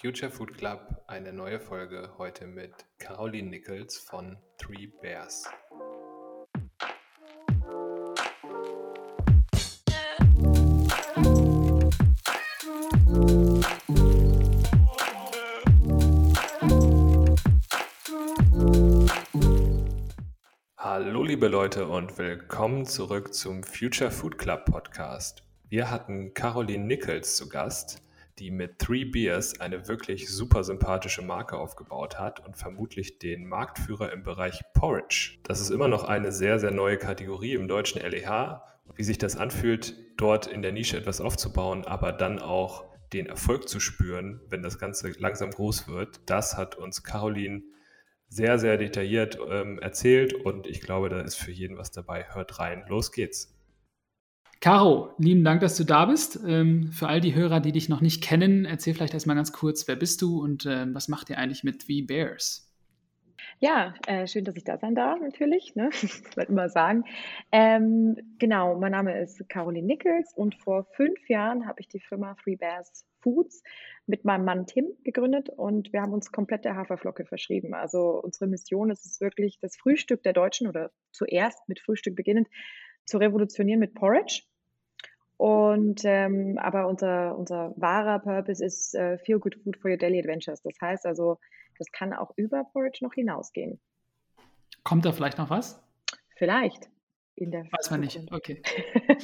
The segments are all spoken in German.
Future Food Club, eine neue Folge heute mit Caroline Nichols von Three Bears. Hallo liebe Leute und willkommen zurück zum Future Food Club Podcast. Wir hatten Caroline Nichols zu Gast, die mit Three Beers eine wirklich super sympathische Marke aufgebaut hat und vermutlich den Marktführer im Bereich Porridge. Das ist immer noch eine sehr, sehr neue Kategorie im deutschen LEH. Wie sich das anfühlt, dort in der Nische etwas aufzubauen, aber dann auch den Erfolg zu spüren, wenn das Ganze langsam groß wird, das hat uns Caroline sehr, sehr detailliert ähm, erzählt und ich glaube, da ist für jeden was dabei. Hört rein, los geht's. Caro, lieben Dank, dass du da bist. Ähm, für all die Hörer, die dich noch nicht kennen, erzähl vielleicht erstmal ganz kurz, wer bist du und äh, was macht ihr eigentlich mit Three Bears? Ja, äh, schön, dass ich da sein darf, natürlich. Ne? Das wollte immer sagen. Ähm, genau, mein Name ist Caroline Nichols und vor fünf Jahren habe ich die Firma Three Bears Foods mit meinem Mann Tim gegründet und wir haben uns komplett der Haferflocke verschrieben. Also unsere Mission ist es wirklich, das Frühstück der Deutschen oder zuerst mit Frühstück beginnend zu revolutionieren mit Porridge. Und ähm, aber unser, unser wahrer Purpose ist äh, Feel Good Food for Your Daily Adventures. Das heißt also, das kann auch über Porridge noch hinausgehen. Kommt da vielleicht noch was? Vielleicht. In der Weiß man nicht. Okay.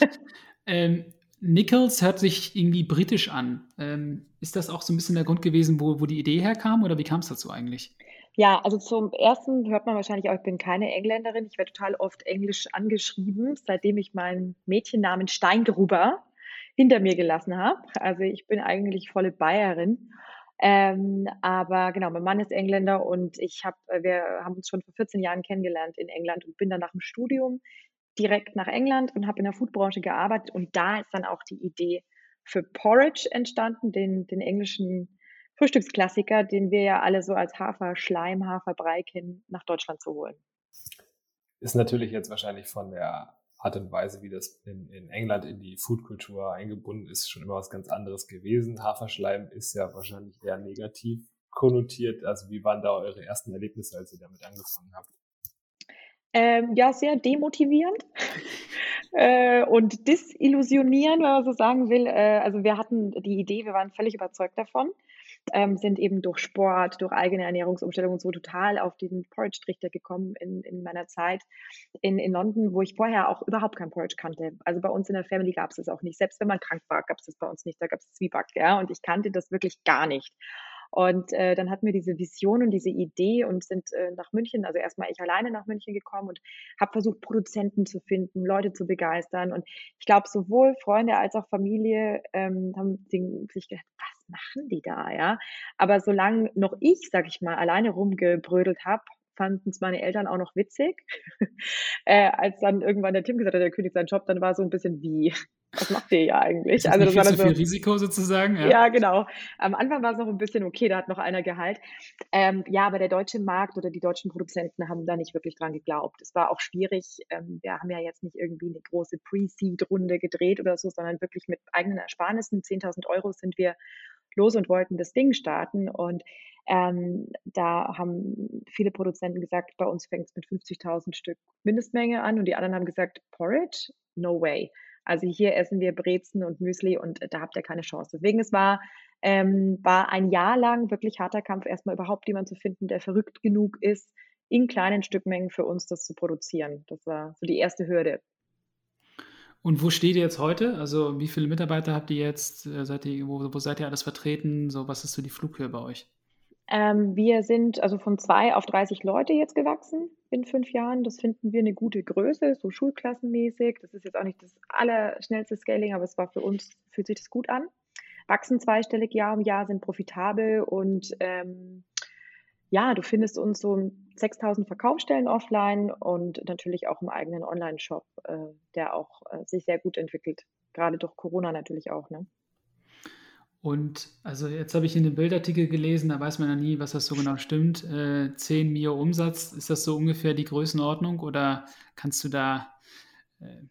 ähm, Nichols hört sich irgendwie britisch an. Ähm, ist das auch so ein bisschen der Grund gewesen, wo, wo die Idee herkam oder wie kam es dazu eigentlich? Ja, also zum ersten hört man wahrscheinlich auch, ich bin keine Engländerin. Ich werde total oft Englisch angeschrieben, seitdem ich meinen Mädchennamen Steingruber hinter mir gelassen habe. Also ich bin eigentlich volle Bayerin. Ähm, aber genau, mein Mann ist Engländer und ich habe, äh, wir haben uns schon vor 14 Jahren kennengelernt in England und bin dann nach dem Studium direkt nach England und habe in der Foodbranche gearbeitet und da ist dann auch die Idee für Porridge entstanden, den, den englischen Frühstücksklassiker, den wir ja alle so als Haferschleim, Haferbrei kennen, nach Deutschland zu holen. Ist natürlich jetzt wahrscheinlich von der Art und Weise, wie das in, in England in die Foodkultur eingebunden ist, schon immer was ganz anderes gewesen. Haferschleim ist ja wahrscheinlich eher negativ konnotiert. Also wie waren da eure ersten Erlebnisse, als ihr damit angefangen habt? Ähm, ja, sehr demotivierend äh, und disillusionierend, wenn man so sagen will. Äh, also wir hatten die Idee, wir waren völlig überzeugt davon ähm, sind eben durch Sport, durch eigene Ernährungsumstellung und so total auf diesen Porridge-Trichter gekommen in, in meiner Zeit in, in London, wo ich vorher auch überhaupt kein Porridge kannte. Also bei uns in der Family gab es das auch nicht. Selbst wenn man krank war, gab es das bei uns nicht. Da gab es Zwieback, ja. Und ich kannte das wirklich gar nicht. Und äh, dann hatten wir diese Vision und diese Idee und sind äh, nach München, also erstmal ich alleine nach München gekommen und habe versucht, Produzenten zu finden, Leute zu begeistern. Und ich glaube, sowohl Freunde als auch Familie ähm, haben sich gedacht, was machen die da, ja? Aber solange noch ich, sag ich mal, alleine rumgebrödelt habe, fanden es meine Eltern auch noch witzig. äh, als dann irgendwann der Tim gesagt hat, der König seinen Job, dann war so ein bisschen wie, was macht ihr ja eigentlich? Das also das war so viel Risiko sozusagen. Ja. ja. genau. Am Anfang war es noch ein bisschen okay, da hat noch einer Gehalt. Ähm, ja, aber der deutsche Markt oder die deutschen Produzenten haben da nicht wirklich dran geglaubt. Es war auch schwierig. Ähm, wir haben ja jetzt nicht irgendwie eine große Pre-Seed-Runde gedreht oder so, sondern wirklich mit eigenen Ersparnissen. 10.000 Euro sind wir los und wollten das Ding starten. Und ähm, da haben viele Produzenten gesagt, bei uns fängt es mit 50.000 Stück Mindestmenge an und die anderen haben gesagt, Porridge? No way. Also hier essen wir Brezen und Müsli und da habt ihr keine Chance. Deswegen es war, ähm, war ein Jahr lang wirklich harter Kampf, erstmal überhaupt jemanden zu finden, der verrückt genug ist, in kleinen Stückmengen für uns das zu produzieren. Das war so die erste Hürde. Und wo steht ihr jetzt heute? Also wie viele Mitarbeiter habt ihr jetzt? Äh, seid ihr, wo, wo seid ihr alles vertreten? So, was ist so die Flughöhe bei euch? Ähm, wir sind also von zwei auf 30 Leute jetzt gewachsen in fünf Jahren. Das finden wir eine gute Größe, so schulklassenmäßig. Das ist jetzt auch nicht das allerschnellste Scaling, aber es war für uns, fühlt sich das gut an. Wachsen zweistellig Jahr um Jahr, sind profitabel und ähm, ja, du findest uns so 6000 Verkaufsstellen offline und natürlich auch im eigenen Online-Shop, äh, der auch äh, sich sehr gut entwickelt. Gerade durch Corona natürlich auch. Ne? Und also jetzt habe ich in dem Bildartikel gelesen, da weiß man ja nie, was das so genau stimmt. Äh, 10 Mio Umsatz, ist das so ungefähr die Größenordnung oder kannst du da, äh,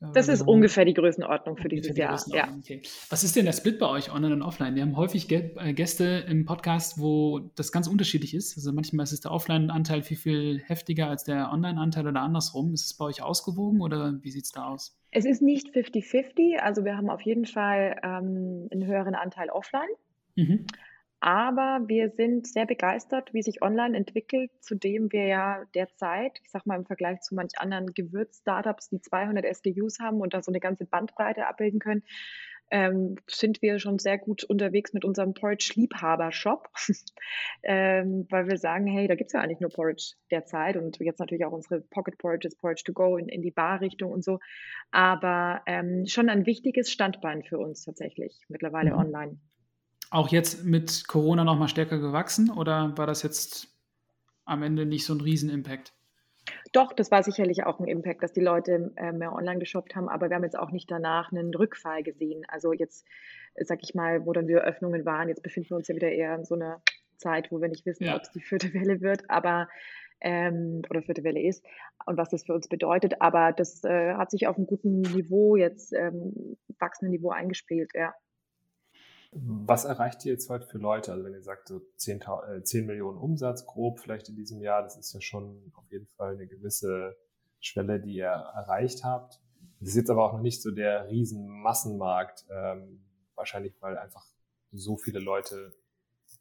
Das ist ungefähr die Größenordnung für dieses Jahr. Ja. Okay. Was ist denn der Split bei euch, online und offline? Wir haben häufig äh, Gäste im Podcast, wo das ganz unterschiedlich ist. Also manchmal ist der Offline-Anteil viel, viel heftiger als der Online-Anteil oder andersrum. Ist es bei euch ausgewogen oder wie sieht es da aus? Es ist nicht 50-50. Also wir haben auf jeden Fall ähm, einen höheren Anteil offline. Mhm. Aber wir sind sehr begeistert, wie sich online entwickelt, zu dem wir ja derzeit, ich sag mal im Vergleich zu manch anderen Gewürz-Startups, die 200 SKUs haben und da so eine ganze Bandbreite abbilden können, ähm, sind wir schon sehr gut unterwegs mit unserem Porridge-Liebhaber-Shop, ähm, weil wir sagen, hey, da gibt's ja eigentlich nur Porridge derzeit und jetzt natürlich auch unsere Pocket Porridges, Porridge to go in, in die Bar-Richtung und so. Aber ähm, schon ein wichtiges Standbein für uns tatsächlich mittlerweile mhm. online. Auch jetzt mit Corona noch mal stärker gewachsen oder war das jetzt am Ende nicht so ein Riesen-Impact? Doch, das war sicherlich auch ein Impact, dass die Leute äh, mehr online geshoppt haben, aber wir haben jetzt auch nicht danach einen Rückfall gesehen. Also jetzt, sag ich mal, wo dann wieder Öffnungen waren, jetzt befinden wir uns ja wieder eher in so einer Zeit, wo wir nicht wissen, ja. ob es die vierte Welle wird, aber ähm, oder vierte Welle ist und was das für uns bedeutet. Aber das äh, hat sich auf einem guten Niveau jetzt, ähm, wachsenden Niveau eingespielt, ja. Was erreicht ihr jetzt heute für Leute? Also wenn ihr sagt, so 10, äh, 10 Millionen Umsatz grob vielleicht in diesem Jahr, das ist ja schon auf jeden Fall eine gewisse Schwelle, die ihr erreicht habt. Das ist jetzt aber auch noch nicht so der riesen Massenmarkt, ähm, wahrscheinlich weil einfach so viele Leute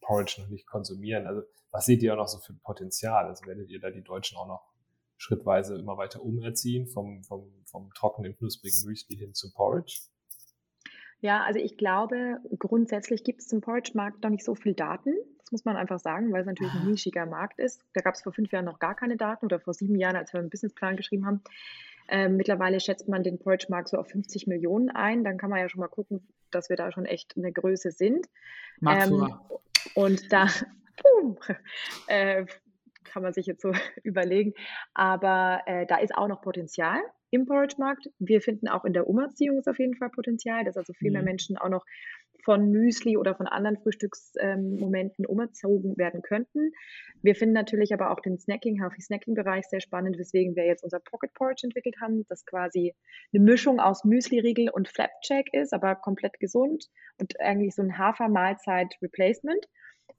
Porridge noch nicht konsumieren. Also was seht ihr auch noch so für Potenzial? Also werdet ihr da die Deutschen auch noch schrittweise immer weiter umerziehen vom, vom, vom trockenen, knusprigen Müsli hin zu Porridge? Ja, also ich glaube, grundsätzlich gibt es zum Porridge-Markt noch nicht so viel Daten. Das muss man einfach sagen, weil es natürlich ein nischiger Markt ist. Da gab es vor fünf Jahren noch gar keine Daten oder vor sieben Jahren, als wir einen Businessplan geschrieben haben. Ähm, mittlerweile schätzt man den Porridge-Markt so auf 50 Millionen ein. Dann kann man ja schon mal gucken, dass wir da schon echt eine Größe sind. Ähm, und da boom, äh, kann man sich jetzt so überlegen. Aber äh, da ist auch noch Potenzial im Porridge-Markt. Wir finden auch in der Umerziehung ist auf jeden Fall Potenzial, dass also viel mehr mhm. Menschen auch noch von Müsli oder von anderen Frühstücksmomenten ähm, umerzogen werden könnten. Wir finden natürlich aber auch den Snacking, Healthy Snacking-Bereich sehr spannend, weswegen wir jetzt unser Pocket Porridge entwickelt haben, das quasi eine Mischung aus Müsli-Riegel und Flapjack ist, aber komplett gesund und eigentlich so ein Hafer-Mahlzeit-Replacement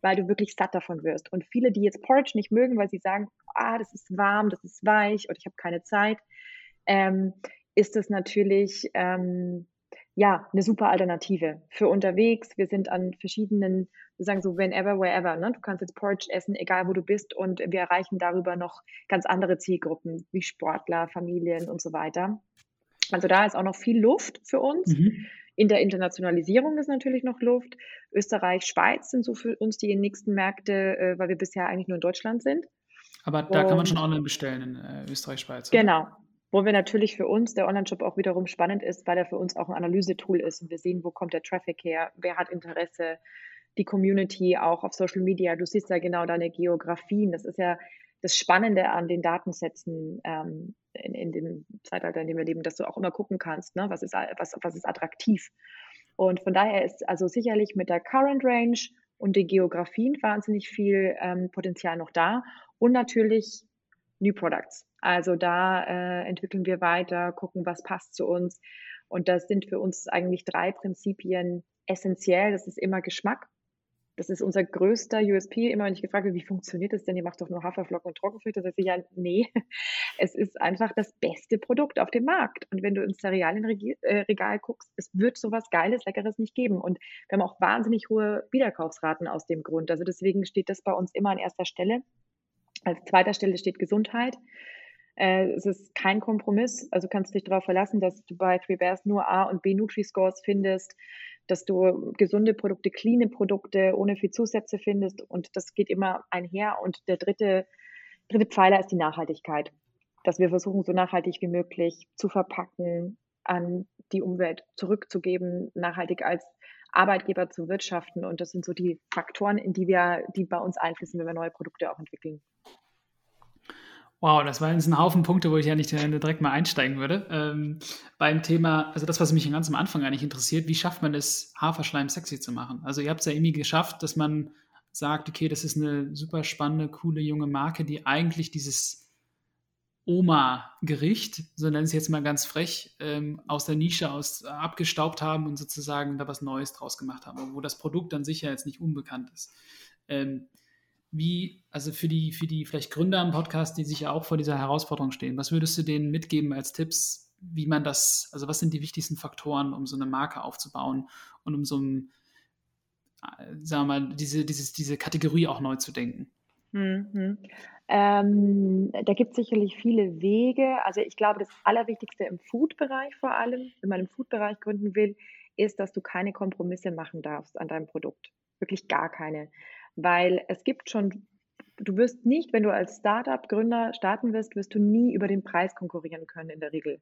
weil du wirklich satt davon wirst. Und viele, die jetzt Porridge nicht mögen, weil sie sagen, ah, das ist warm, das ist weich und ich habe keine Zeit, ähm, ist es natürlich ähm, ja eine super Alternative für unterwegs. Wir sind an verschiedenen, wir sagen so whenever, wherever. Ne? Du kannst jetzt Porridge essen, egal wo du bist, und wir erreichen darüber noch ganz andere Zielgruppen wie Sportler, Familien und so weiter. Also da ist auch noch viel Luft für uns. Mhm. In der Internationalisierung ist natürlich noch Luft. Österreich, Schweiz sind so für uns die nächsten Märkte, äh, weil wir bisher eigentlich nur in Deutschland sind. Aber da und, kann man schon online bestellen in äh, Österreich, Schweiz. Genau, wo wir natürlich für uns der Online-Shop auch wiederum spannend ist, weil er für uns auch ein Analysetool ist und wir sehen, wo kommt der Traffic her, wer hat Interesse, die Community auch auf Social Media. Du siehst ja genau deine Geografien. Das ist ja das Spannende an den Datensätzen ähm, in, in dem Zeitalter, in dem wir leben, dass du auch immer gucken kannst, ne? was, ist, was, was ist attraktiv. Und von daher ist also sicherlich mit der Current Range und den Geografien wahnsinnig viel ähm, Potenzial noch da und natürlich New Products. Also da äh, entwickeln wir weiter, gucken, was passt zu uns. Und das sind für uns eigentlich drei Prinzipien essentiell. Das ist immer Geschmack. Das ist unser größter USP. Immer wenn ich gefragt werde, wie funktioniert das denn? Ihr macht doch nur Haferflocken und Trockenfrüchte. Da sage ich ja, nee. Es ist einfach das beste Produkt auf dem Markt. Und wenn du ins Cerealienregal guckst, es wird sowas Geiles, Leckeres nicht geben. Und wir haben auch wahnsinnig hohe Wiederkaufsraten aus dem Grund. Also deswegen steht das bei uns immer an erster Stelle. Als zweiter Stelle steht Gesundheit. Äh, es ist kein Kompromiss. Also kannst du dich darauf verlassen, dass du bei Three Bears nur A und B Nutri-Scores findest, dass du gesunde Produkte, cleane Produkte ohne viel Zusätze findest. Und das geht immer einher. Und der dritte, dritte Pfeiler ist die Nachhaltigkeit. Dass wir versuchen, so nachhaltig wie möglich zu verpacken, an die Umwelt zurückzugeben, nachhaltig als Arbeitgeber zu wirtschaften. Und das sind so die Faktoren, in die wir, die bei uns einfließen, wenn wir neue Produkte auch entwickeln. Wow, das waren jetzt ein Haufen Punkte, wo ich ja nicht direkt mal einsteigen würde. Ähm, beim Thema, also das, was mich ganz am Anfang eigentlich interessiert, wie schafft man es, Haferschleim sexy zu machen? Also ihr habt es ja irgendwie geschafft, dass man sagt, okay, das ist eine super spannende, coole junge Marke, die eigentlich dieses Oma-Gericht, so nennen sie jetzt mal ganz frech, ähm, aus der Nische aus, äh, abgestaubt haben und sozusagen da was Neues draus gemacht haben, wo das Produkt dann sicher jetzt nicht unbekannt ist. Ähm, wie, also für die, für die vielleicht Gründer im Podcast, die sich ja auch vor dieser Herausforderung stehen, was würdest du denen mitgeben als Tipps, wie man das, also was sind die wichtigsten Faktoren, um so eine Marke aufzubauen und um so ein, sagen wir mal, diese, dieses, diese Kategorie auch neu zu denken? Mhm. Ähm, da gibt es sicherlich viele Wege. Also ich glaube, das Allerwichtigste im Food-Bereich vor allem, wenn man im Food-Bereich gründen will, ist, dass du keine Kompromisse machen darfst an deinem Produkt. Wirklich gar keine. Weil es gibt schon, du wirst nicht, wenn du als Startup-Gründer starten wirst, wirst du nie über den Preis konkurrieren können in der Regel.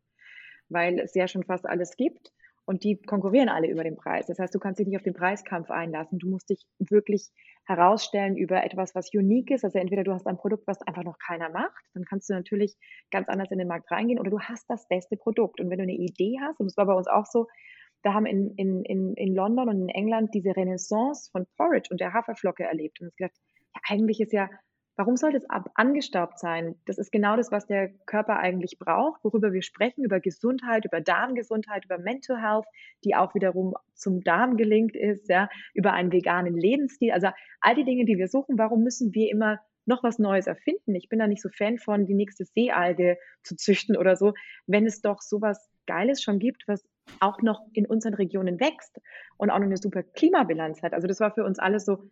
Weil es ja schon fast alles gibt und die konkurrieren alle über den Preis. Das heißt, du kannst dich nicht auf den Preiskampf einlassen. Du musst dich wirklich herausstellen über etwas, was unique ist. Also entweder du hast ein Produkt, was einfach noch keiner macht, dann kannst du natürlich ganz anders in den Markt reingehen, oder du hast das beste Produkt. Und wenn du eine Idee hast, und das war bei uns auch so, wir haben in, in, in, in London und in England diese Renaissance von Porridge und der Haferflocke erlebt und gedacht, ja, eigentlich ist ja Warum sollte es ab angestaubt sein? Das ist genau das, was der Körper eigentlich braucht, worüber wir sprechen, über Gesundheit, über Darmgesundheit, über Mental Health, die auch wiederum zum Darm gelingt ist, ja, über einen veganen Lebensstil. Also all die Dinge, die wir suchen, warum müssen wir immer noch was Neues erfinden? Ich bin da nicht so Fan von, die nächste Seealge zu züchten oder so, wenn es doch sowas Geiles schon gibt, was auch noch in unseren Regionen wächst und auch noch eine super Klimabilanz hat. Also das war für uns alles so,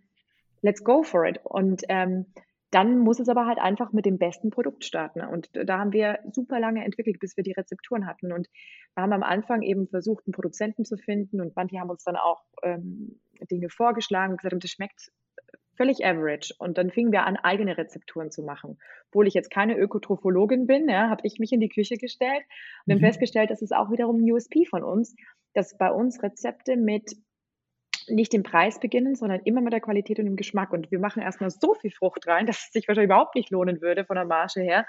let's go for it. Und ähm, dann muss es aber halt einfach mit dem besten Produkt starten. Und da haben wir super lange entwickelt, bis wir die Rezepturen hatten. Und wir haben am Anfang eben versucht, einen Produzenten zu finden. Und manche haben uns dann auch ähm, Dinge vorgeschlagen und gesagt, das schmeckt völlig average. Und dann fingen wir an, eigene Rezepturen zu machen. Obwohl ich jetzt keine Ökotrophologin bin, ja, habe ich mich in die Küche gestellt und mhm. dann festgestellt, das ist auch wiederum ein USP von uns, dass bei uns Rezepte mit nicht dem Preis beginnen, sondern immer mit der Qualität und dem Geschmack. Und wir machen erstmal so viel Frucht rein, dass es sich wahrscheinlich überhaupt nicht lohnen würde von der Marge her.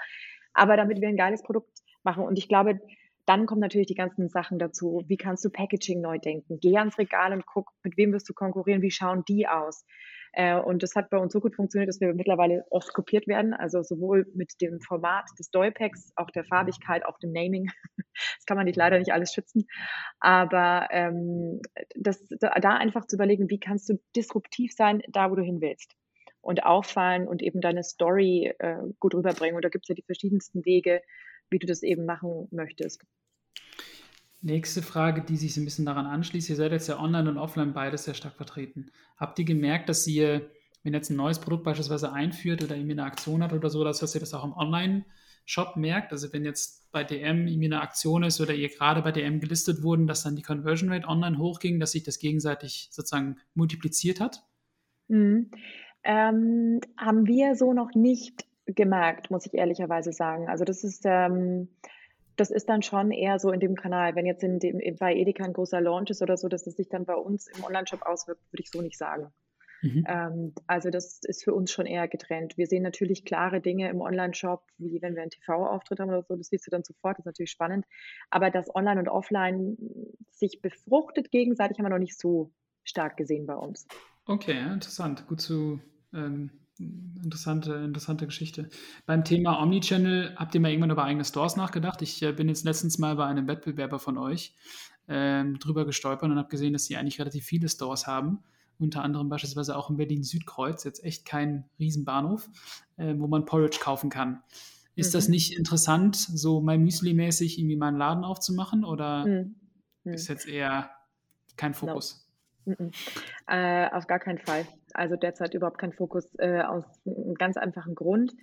Aber damit wir ein geiles Produkt machen. Und ich glaube, dann kommen natürlich die ganzen Sachen dazu. Wie kannst du Packaging neu denken? Geh ans Regal und guck, mit wem wirst du konkurrieren? Wie schauen die aus? Äh, und das hat bei uns so gut funktioniert, dass wir mittlerweile oft kopiert werden. Also sowohl mit dem Format des Doypacks, auch der Farbigkeit, auch dem Naming. Das kann man nicht leider nicht alles schützen. Aber ähm, das, da einfach zu überlegen, wie kannst du disruptiv sein, da wo du hin willst. Und auffallen und eben deine Story äh, gut rüberbringen. Und da gibt es ja die verschiedensten Wege, wie du das eben machen möchtest. Nächste Frage, die sich so ein bisschen daran anschließt. Ihr seid jetzt ja online und offline beides sehr stark vertreten. Habt ihr gemerkt, dass ihr, wenn jetzt ein neues Produkt beispielsweise einführt oder irgendwie eine Aktion hat oder so, dass ihr das auch im Online-Shop merkt? Also wenn jetzt bei DM irgendwie eine Aktion ist oder ihr gerade bei DM gelistet wurden, dass dann die Conversion Rate online hochging, dass sich das gegenseitig sozusagen multipliziert hat? Mhm. Ähm, haben wir so noch nicht gemerkt, muss ich ehrlicherweise sagen. Also das ist... Ähm, das ist dann schon eher so in dem Kanal. Wenn jetzt in dem, bei Edeka ein großer Launch ist oder so, dass es sich dann bei uns im Online-Shop auswirkt, würde ich so nicht sagen. Mhm. Ähm, also das ist für uns schon eher getrennt. Wir sehen natürlich klare Dinge im Online-Shop, wie wenn wir einen TV-Auftritt haben oder so, das siehst du dann sofort, das ist natürlich spannend. Aber dass Online und Offline sich befruchtet gegenseitig, haben wir noch nicht so stark gesehen bei uns. Okay, interessant. Gut zu, ähm, Interessante, interessante Geschichte. Beim Thema Omnichannel habt ihr mal irgendwann über eigene Stores nachgedacht? Ich äh, bin jetzt letztens mal bei einem Wettbewerber von euch ähm, drüber gestolpert und habe gesehen, dass sie eigentlich relativ viele Stores haben. Unter anderem beispielsweise auch in Berlin-Südkreuz, jetzt echt kein Riesenbahnhof, äh, wo man Porridge kaufen kann. Ist mhm. das nicht interessant, so My Müsli-mäßig irgendwie mal einen Laden aufzumachen oder mhm. ist jetzt eher kein Fokus? No. Mhm. Äh, auf gar keinen Fall also derzeit überhaupt kein Fokus äh, aus einem ganz einfachen Grund.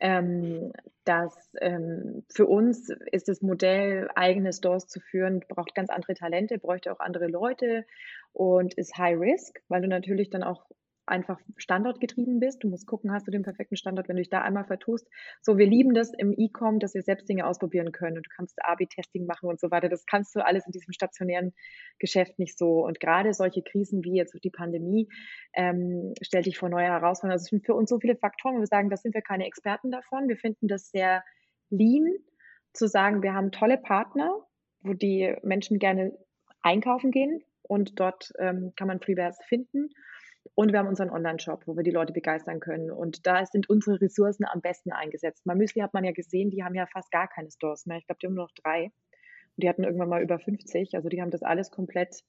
Ähm, dass ähm, für uns ist das Modell, eigene Stores zu führen, braucht ganz andere Talente, bräuchte auch andere Leute und ist High Risk, weil du natürlich dann auch einfach standortgetrieben bist. Du musst gucken, hast du den perfekten Standort, wenn du dich da einmal vertust. So, wir lieben das im E-Com, dass wir selbst Dinge ausprobieren können und du kannst A-B-Testing machen und so weiter. Das kannst du alles in diesem stationären Geschäft nicht so. Und gerade solche Krisen wie jetzt die Pandemie ähm, stellt dich vor neue Herausforderungen. Also es sind für uns so viele Faktoren, wo wir sagen, da sind wir keine Experten davon. Wir finden das sehr lean, zu sagen, wir haben tolle Partner, wo die Menschen gerne einkaufen gehen und dort ähm, kann man Freewares finden Und wir haben unseren Online-Shop, wo wir die Leute begeistern können. Und da sind unsere Ressourcen am besten eingesetzt. Bei Müsli hat man ja gesehen, die haben ja fast gar keine Stores mehr. Ich glaube, die haben nur noch drei. Und die hatten irgendwann mal über 50. Also die haben das alles komplett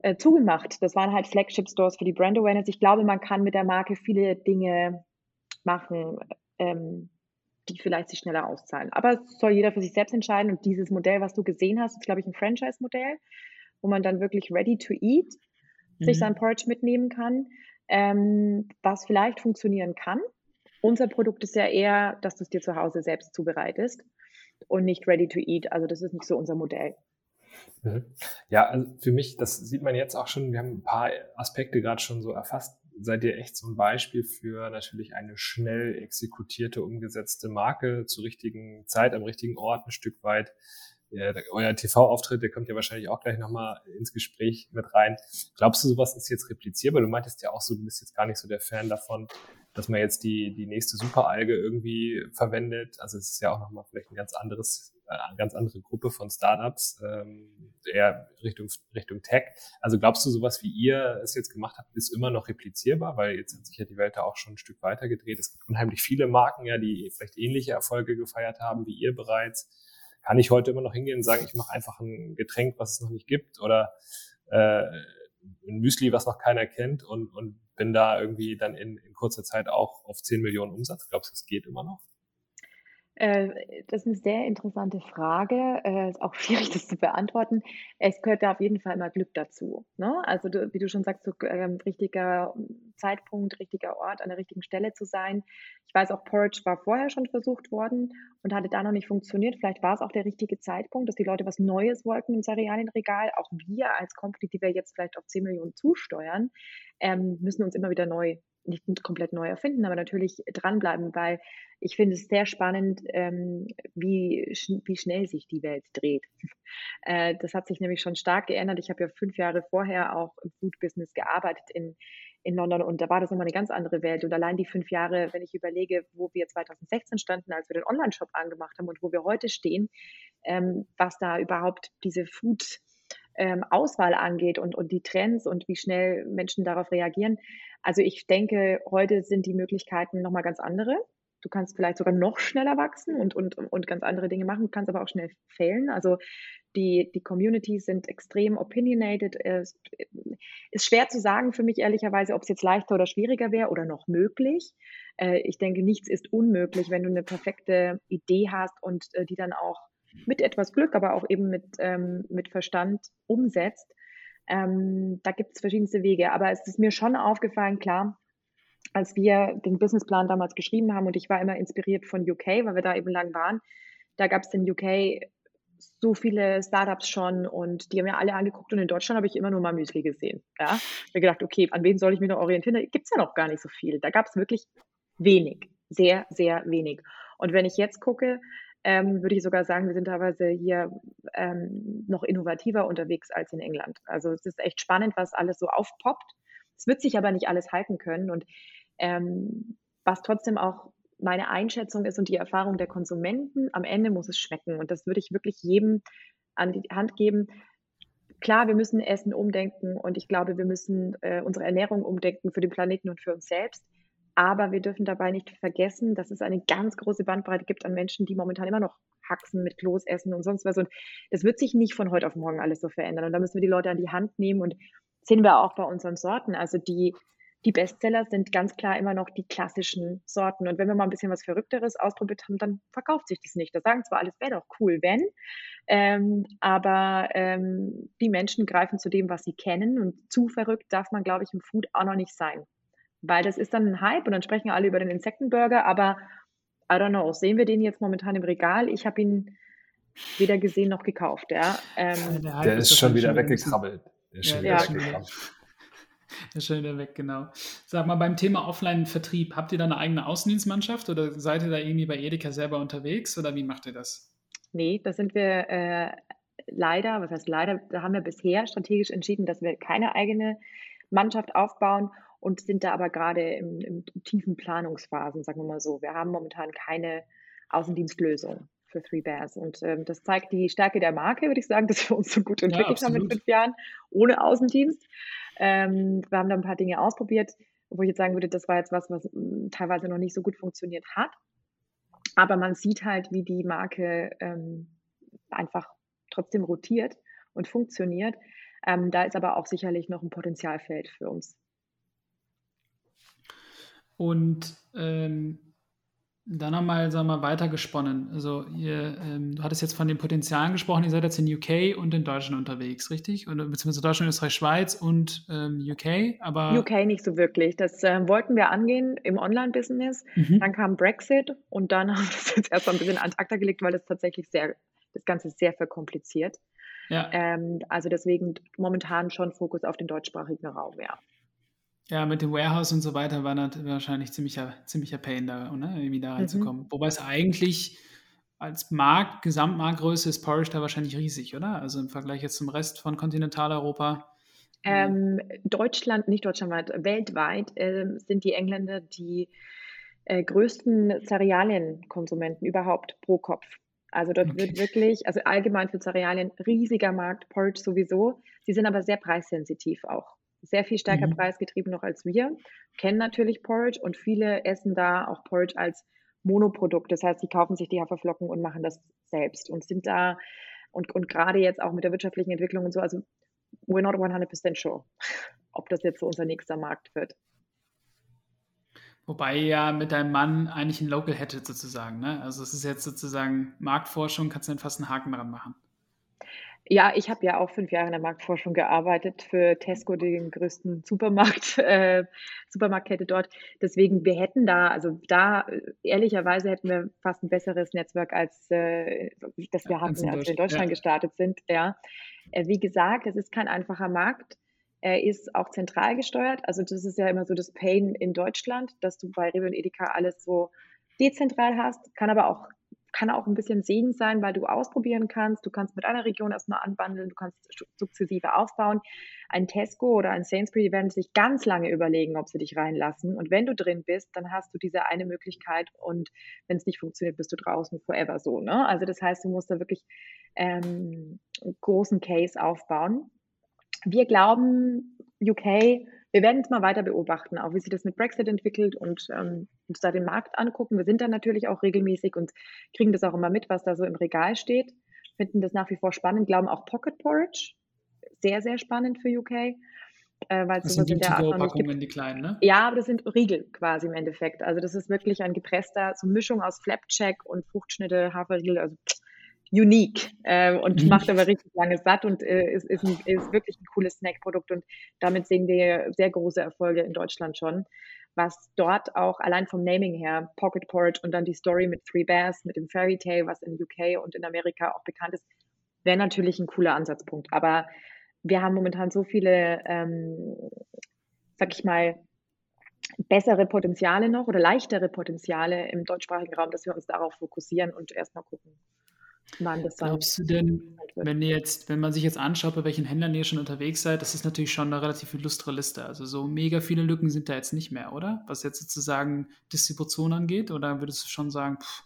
äh, zugemacht. Das waren halt Flagship-Stores für die Brand Awareness. Ich glaube, man kann mit der Marke viele Dinge machen, ähm, die vielleicht sich schneller auszahlen. Aber es soll jeder für sich selbst entscheiden. Und dieses Modell, was du gesehen hast, ist, glaube ich, ein Franchise-Modell, wo man dann wirklich ready to eat mhm. sich sein Porridge mitnehmen kann, ähm, was vielleicht funktionieren kann. Unser Produkt ist ja eher, dass du es dir zu Hause selbst zubereitest und nicht ready to eat. Also das ist nicht so unser Modell. Mhm. Ja, also für mich, das sieht man jetzt auch schon, wir haben ein paar Aspekte gerade schon so erfasst. Seid ihr echt so ein Beispiel für natürlich eine schnell exekutierte, umgesetzte Marke zur richtigen Zeit, am richtigen Ort, ein Stück weit euer TV-Auftritt, der kommt ja wahrscheinlich auch gleich nochmal ins Gespräch mit rein. Glaubst du, sowas ist jetzt replizierbar? Du meintest ja auch so, du bist jetzt gar nicht so der Fan davon, dass man jetzt die, die nächste Superalge irgendwie verwendet. Also es ist ja auch nochmal vielleicht ein ganz anderes, eine ganz andere Gruppe von Startups, ähm, eher Richtung, Richtung Tech. Also glaubst du, sowas wie ihr es jetzt gemacht habt, ist immer noch replizierbar? Weil jetzt hat sich ja die Welt da auch schon ein Stück weiter gedreht. Es gibt unheimlich viele Marken ja, die vielleicht ähnliche Erfolge gefeiert haben wie ihr bereits kann ich heute immer noch hingehen und sagen, ich mache einfach ein Getränk, was es noch nicht gibt oder äh, ein Müsli, was noch keiner kennt und, und bin da irgendwie dann in, in kurzer Zeit auch auf 10 Millionen Umsatz. Glaubst du, das geht immer noch? Äh, das ist eine sehr interessante Frage. Äh, ist auch schwierig, das zu beantworten. Es gehört da auf jeden Fall immer Glück dazu. Ne? Also, wie du schon sagst, so, ähm, richtiger Zeitpunkt, richtiger Ort, an der richtigen Stelle zu sein. Ich weiß auch, Porridge war vorher schon versucht worden und hatte da noch nicht funktioniert. Vielleicht war es auch der richtige Zeitpunkt, dass die Leute was Neues wollten im Cerealienregal. Auch wir als Company, die wir jetzt vielleicht auf 10 Millionen zusteuern, ähm, müssen uns immer wieder neu nicht komplett neu erfinden, aber natürlich dranbleiben, weil ich finde es sehr spannend, ähm, wie, sch wie schnell sich die Welt dreht. Äh, das hat sich nämlich schon stark geändert. Ich habe ja fünf Jahre vorher auch im Food-Business gearbeitet in, in London und da war das nochmal eine ganz andere Welt. Und allein die fünf Jahre, wenn ich überlege, wo wir 2016 standen, als wir den Online-Shop angemacht haben und wo wir heute stehen, ähm, was da überhaupt diese Food- ähm, Auswahl angeht und, und die Trends und wie schnell Menschen darauf reagieren. Also ich denke, heute sind die Möglichkeiten nochmal ganz andere. Du kannst vielleicht sogar noch schneller wachsen und, und, und ganz andere Dinge machen, kannst aber auch schnell failen. Also die, die Communities sind extrem opinionated. Es ist schwer zu sagen für mich ehrlicherweise, ob es jetzt leichter oder schwieriger wäre oder noch möglich. Äh, ich denke, nichts ist unmöglich, wenn du eine perfekte Idee hast und äh, die dann auch mit etwas Glück, aber auch eben mit, ähm, mit Verstand umsetzt. Ähm, da gibt es verschiedenste Wege. Aber es ist mir schon aufgefallen, klar, als wir den Businessplan damals geschrieben haben und ich war immer inspiriert von UK, weil wir da eben lang waren. Da gab es in UK so viele Startups schon und die haben mir alle angeguckt und in Deutschland habe ich immer nur mal Müsli gesehen. Ja? Ich habe gedacht, okay, an wen soll ich mich noch orientieren? Da gibt es ja noch gar nicht so viel. Da gab es wirklich wenig, sehr, sehr wenig. Und wenn ich jetzt gucke, ähm, würde ich sogar sagen, wir sind teilweise hier ähm, noch innovativer unterwegs als in England. Also es ist echt spannend, was alles so aufpoppt. Es wird sich aber nicht alles halten können. Und ähm, was trotzdem auch meine Einschätzung ist und die Erfahrung der Konsumenten, am Ende muss es schmecken. Und das würde ich wirklich jedem an die Hand geben. Klar, wir müssen Essen umdenken und ich glaube, wir müssen äh, unsere Ernährung umdenken für den Planeten und für uns selbst. Aber wir dürfen dabei nicht vergessen, dass es eine ganz große Bandbreite gibt an Menschen, die momentan immer noch Haxen mit Klos essen und sonst was. Und das wird sich nicht von heute auf morgen alles so verändern. Und da müssen wir die Leute an die Hand nehmen und sehen wir auch bei unseren Sorten. Also die, die Bestseller sind ganz klar immer noch die klassischen Sorten. Und wenn wir mal ein bisschen was Verrückteres ausprobiert haben, dann verkauft sich das nicht. Da sagen zwar alles, wäre doch cool, wenn, ähm, aber ähm, die Menschen greifen zu dem, was sie kennen. Und zu verrückt darf man, glaube ich, im Food auch noch nicht sein weil das ist dann ein Hype und dann sprechen alle über den Insektenburger, aber I don't know, sehen wir den jetzt momentan im Regal? Ich habe ihn weder gesehen noch gekauft. Ja. Ähm, der, der ist, ist schon wieder weggekrabbelt. Der ist schon ja, wieder weggekrabbelt. Der ist schon wieder weg, genau. Sag mal, beim Thema Offline-Vertrieb, habt ihr da eine eigene Außendienstmannschaft oder seid ihr da irgendwie bei Edeka selber unterwegs oder wie macht ihr das? Nee, da sind wir äh, leider, was heißt leider, da haben wir bisher strategisch entschieden, dass wir keine eigene Mannschaft aufbauen und sind da aber gerade im, im, tiefen Planungsphasen, sagen wir mal so. Wir haben momentan keine Außendienstlösung für Three Bears. Und ähm, das zeigt die Stärke der Marke, würde ich sagen, dass wir uns so gut entwickelt ja, haben in fünf Jahren ohne Außendienst. Ähm, wir haben da ein paar Dinge ausprobiert, wo ich jetzt sagen würde, das war jetzt was, was hm, teilweise noch nicht so gut funktioniert hat. Aber man sieht halt, wie die Marke ähm, einfach trotzdem rotiert und funktioniert. Ähm, da ist aber auch sicherlich noch ein Potenzialfeld für uns. Und ähm, dann nochmal, sagen wir mal, weitergesponnen. Also ihr, ähm, du hattest jetzt von den Potenzialen gesprochen, ihr seid jetzt in UK und in Deutschland unterwegs, richtig? Oder beziehungsweise Deutschland, Österreich, Schweiz und ähm, UK, aber. UK nicht so wirklich. Das äh, wollten wir angehen im Online-Business. Mhm. Dann kam Brexit und dann haben wir das jetzt erstmal ein bisschen an Akta gelegt, weil das tatsächlich sehr, das Ganze sehr verkompliziert. Ja. Ähm, also deswegen momentan schon Fokus auf den deutschsprachigen Raum, ja. Ja, mit dem Warehouse und so weiter war das wahrscheinlich ziemlicher, ziemlicher Pain da, ne? irgendwie da reinzukommen. Mhm. Wobei es eigentlich als Markt, Gesamtmarktgröße ist Porridge da wahrscheinlich riesig, oder? Also im Vergleich jetzt zum Rest von Kontinentaleuropa. Ähm, Deutschland, nicht deutschlandweit, weltweit äh, sind die Engländer die äh, größten Cerealienkonsumenten überhaupt pro Kopf. Also dort okay. wird wirklich, also allgemein für Cerealien riesiger Markt, Porridge sowieso. Sie sind aber sehr preissensitiv auch sehr viel stärker mhm. preisgetrieben noch als wir, kennen natürlich Porridge und viele essen da auch Porridge als Monoprodukt. Das heißt, sie kaufen sich die Haferflocken und machen das selbst und sind da und, und gerade jetzt auch mit der wirtschaftlichen Entwicklung und so, also we're not 100% sure, ob das jetzt so unser nächster Markt wird. Wobei ja mit deinem Mann eigentlich ein Local hättet sozusagen, ne? Also es ist jetzt sozusagen Marktforschung, kannst du dann fast einen Haken dran machen. Ja, ich habe ja auch fünf Jahre in der Marktforschung gearbeitet für Tesco, den größten Supermarkt, äh, Supermarktkette dort. Deswegen, wir hätten da, also da ehrlicherweise hätten wir fast ein besseres Netzwerk, als äh, das wir hatten, als wir in Deutschland ja. gestartet sind. Ja. Äh, wie gesagt, es ist kein einfacher Markt. Er ist auch zentral gesteuert. Also das ist ja immer so das Pain in Deutschland, dass du bei Rewe und Edeka alles so dezentral hast, kann aber auch kann auch ein bisschen Segen sein, weil du ausprobieren kannst. Du kannst mit einer Region erstmal anbandeln, du kannst sukzessive aufbauen. Ein Tesco oder ein Sainsbury werden sich ganz lange überlegen, ob sie dich reinlassen. Und wenn du drin bist, dann hast du diese eine Möglichkeit und wenn es nicht funktioniert, bist du draußen forever so. Ne? Also das heißt, du musst da wirklich ähm, einen großen Case aufbauen. Wir glauben, UK wir werden es mal weiter beobachten, auch wie sich das mit Brexit entwickelt und ähm, uns da den Markt angucken. Wir sind dann natürlich auch regelmäßig und kriegen das auch immer mit, was da so im Regal steht. Finden das nach wie vor spannend, glauben auch Pocket Porridge. Sehr, sehr spannend für UK. Äh, weil das sind die gibt. die kleinen, ne? Ja, aber das sind Riegel quasi im Endeffekt. Also das ist wirklich ein gepresster, so Mischung aus Flapjack und Fruchtschnitte, Haferriegel, also unique äh, und mhm. macht aber richtig lange satt und äh, ist, ist, ein, ist wirklich ein cooles Snackprodukt und damit sehen wir sehr große Erfolge in Deutschland schon. Was dort auch allein vom Naming her, Pocket Porridge und dann die Story mit Three Bears, mit dem Fairy Tale, was in UK und in Amerika auch bekannt ist, wäre natürlich ein cooler Ansatzpunkt. Aber wir haben momentan so viele, ähm, sag ich mal, bessere Potenziale noch oder leichtere Potenziale im deutschsprachigen Raum, dass wir uns darauf fokussieren und erstmal gucken, Nein, das Glaubst du denn, wenn ihr jetzt, wenn man sich jetzt anschaut, bei welchen Händlern ihr schon unterwegs seid, das ist natürlich schon eine relativ illustre Liste. Also so mega viele Lücken sind da jetzt nicht mehr, oder? Was jetzt sozusagen Distribution angeht, oder würdest du schon sagen, pff,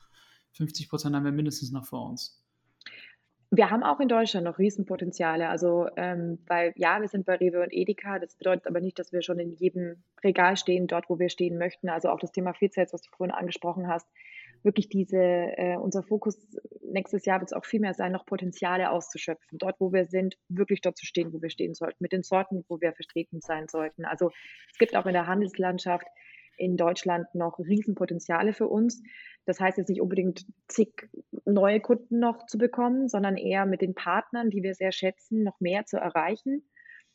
50 Prozent haben wir mindestens noch vor uns? Wir haben auch in Deutschland noch Riesenpotenziale. Also, ähm, weil ja, wir sind bei Rewe und Edeka. Das bedeutet aber nicht, dass wir schon in jedem Regal stehen, dort, wo wir stehen möchten. Also auch das Thema Feed-Sales, was du vorhin angesprochen hast, wirklich diese, äh, unser Fokus nächstes Jahr wird es auch viel mehr sein, noch Potenziale auszuschöpfen. Dort, wo wir sind, wirklich dort zu stehen, wo wir stehen sollten, mit den Sorten, wo wir vertreten sein sollten. Also es gibt auch in der Handelslandschaft in Deutschland noch Riesenpotenziale für uns. Das heißt jetzt nicht unbedingt zig neue Kunden noch zu bekommen, sondern eher mit den Partnern, die wir sehr schätzen, noch mehr zu erreichen.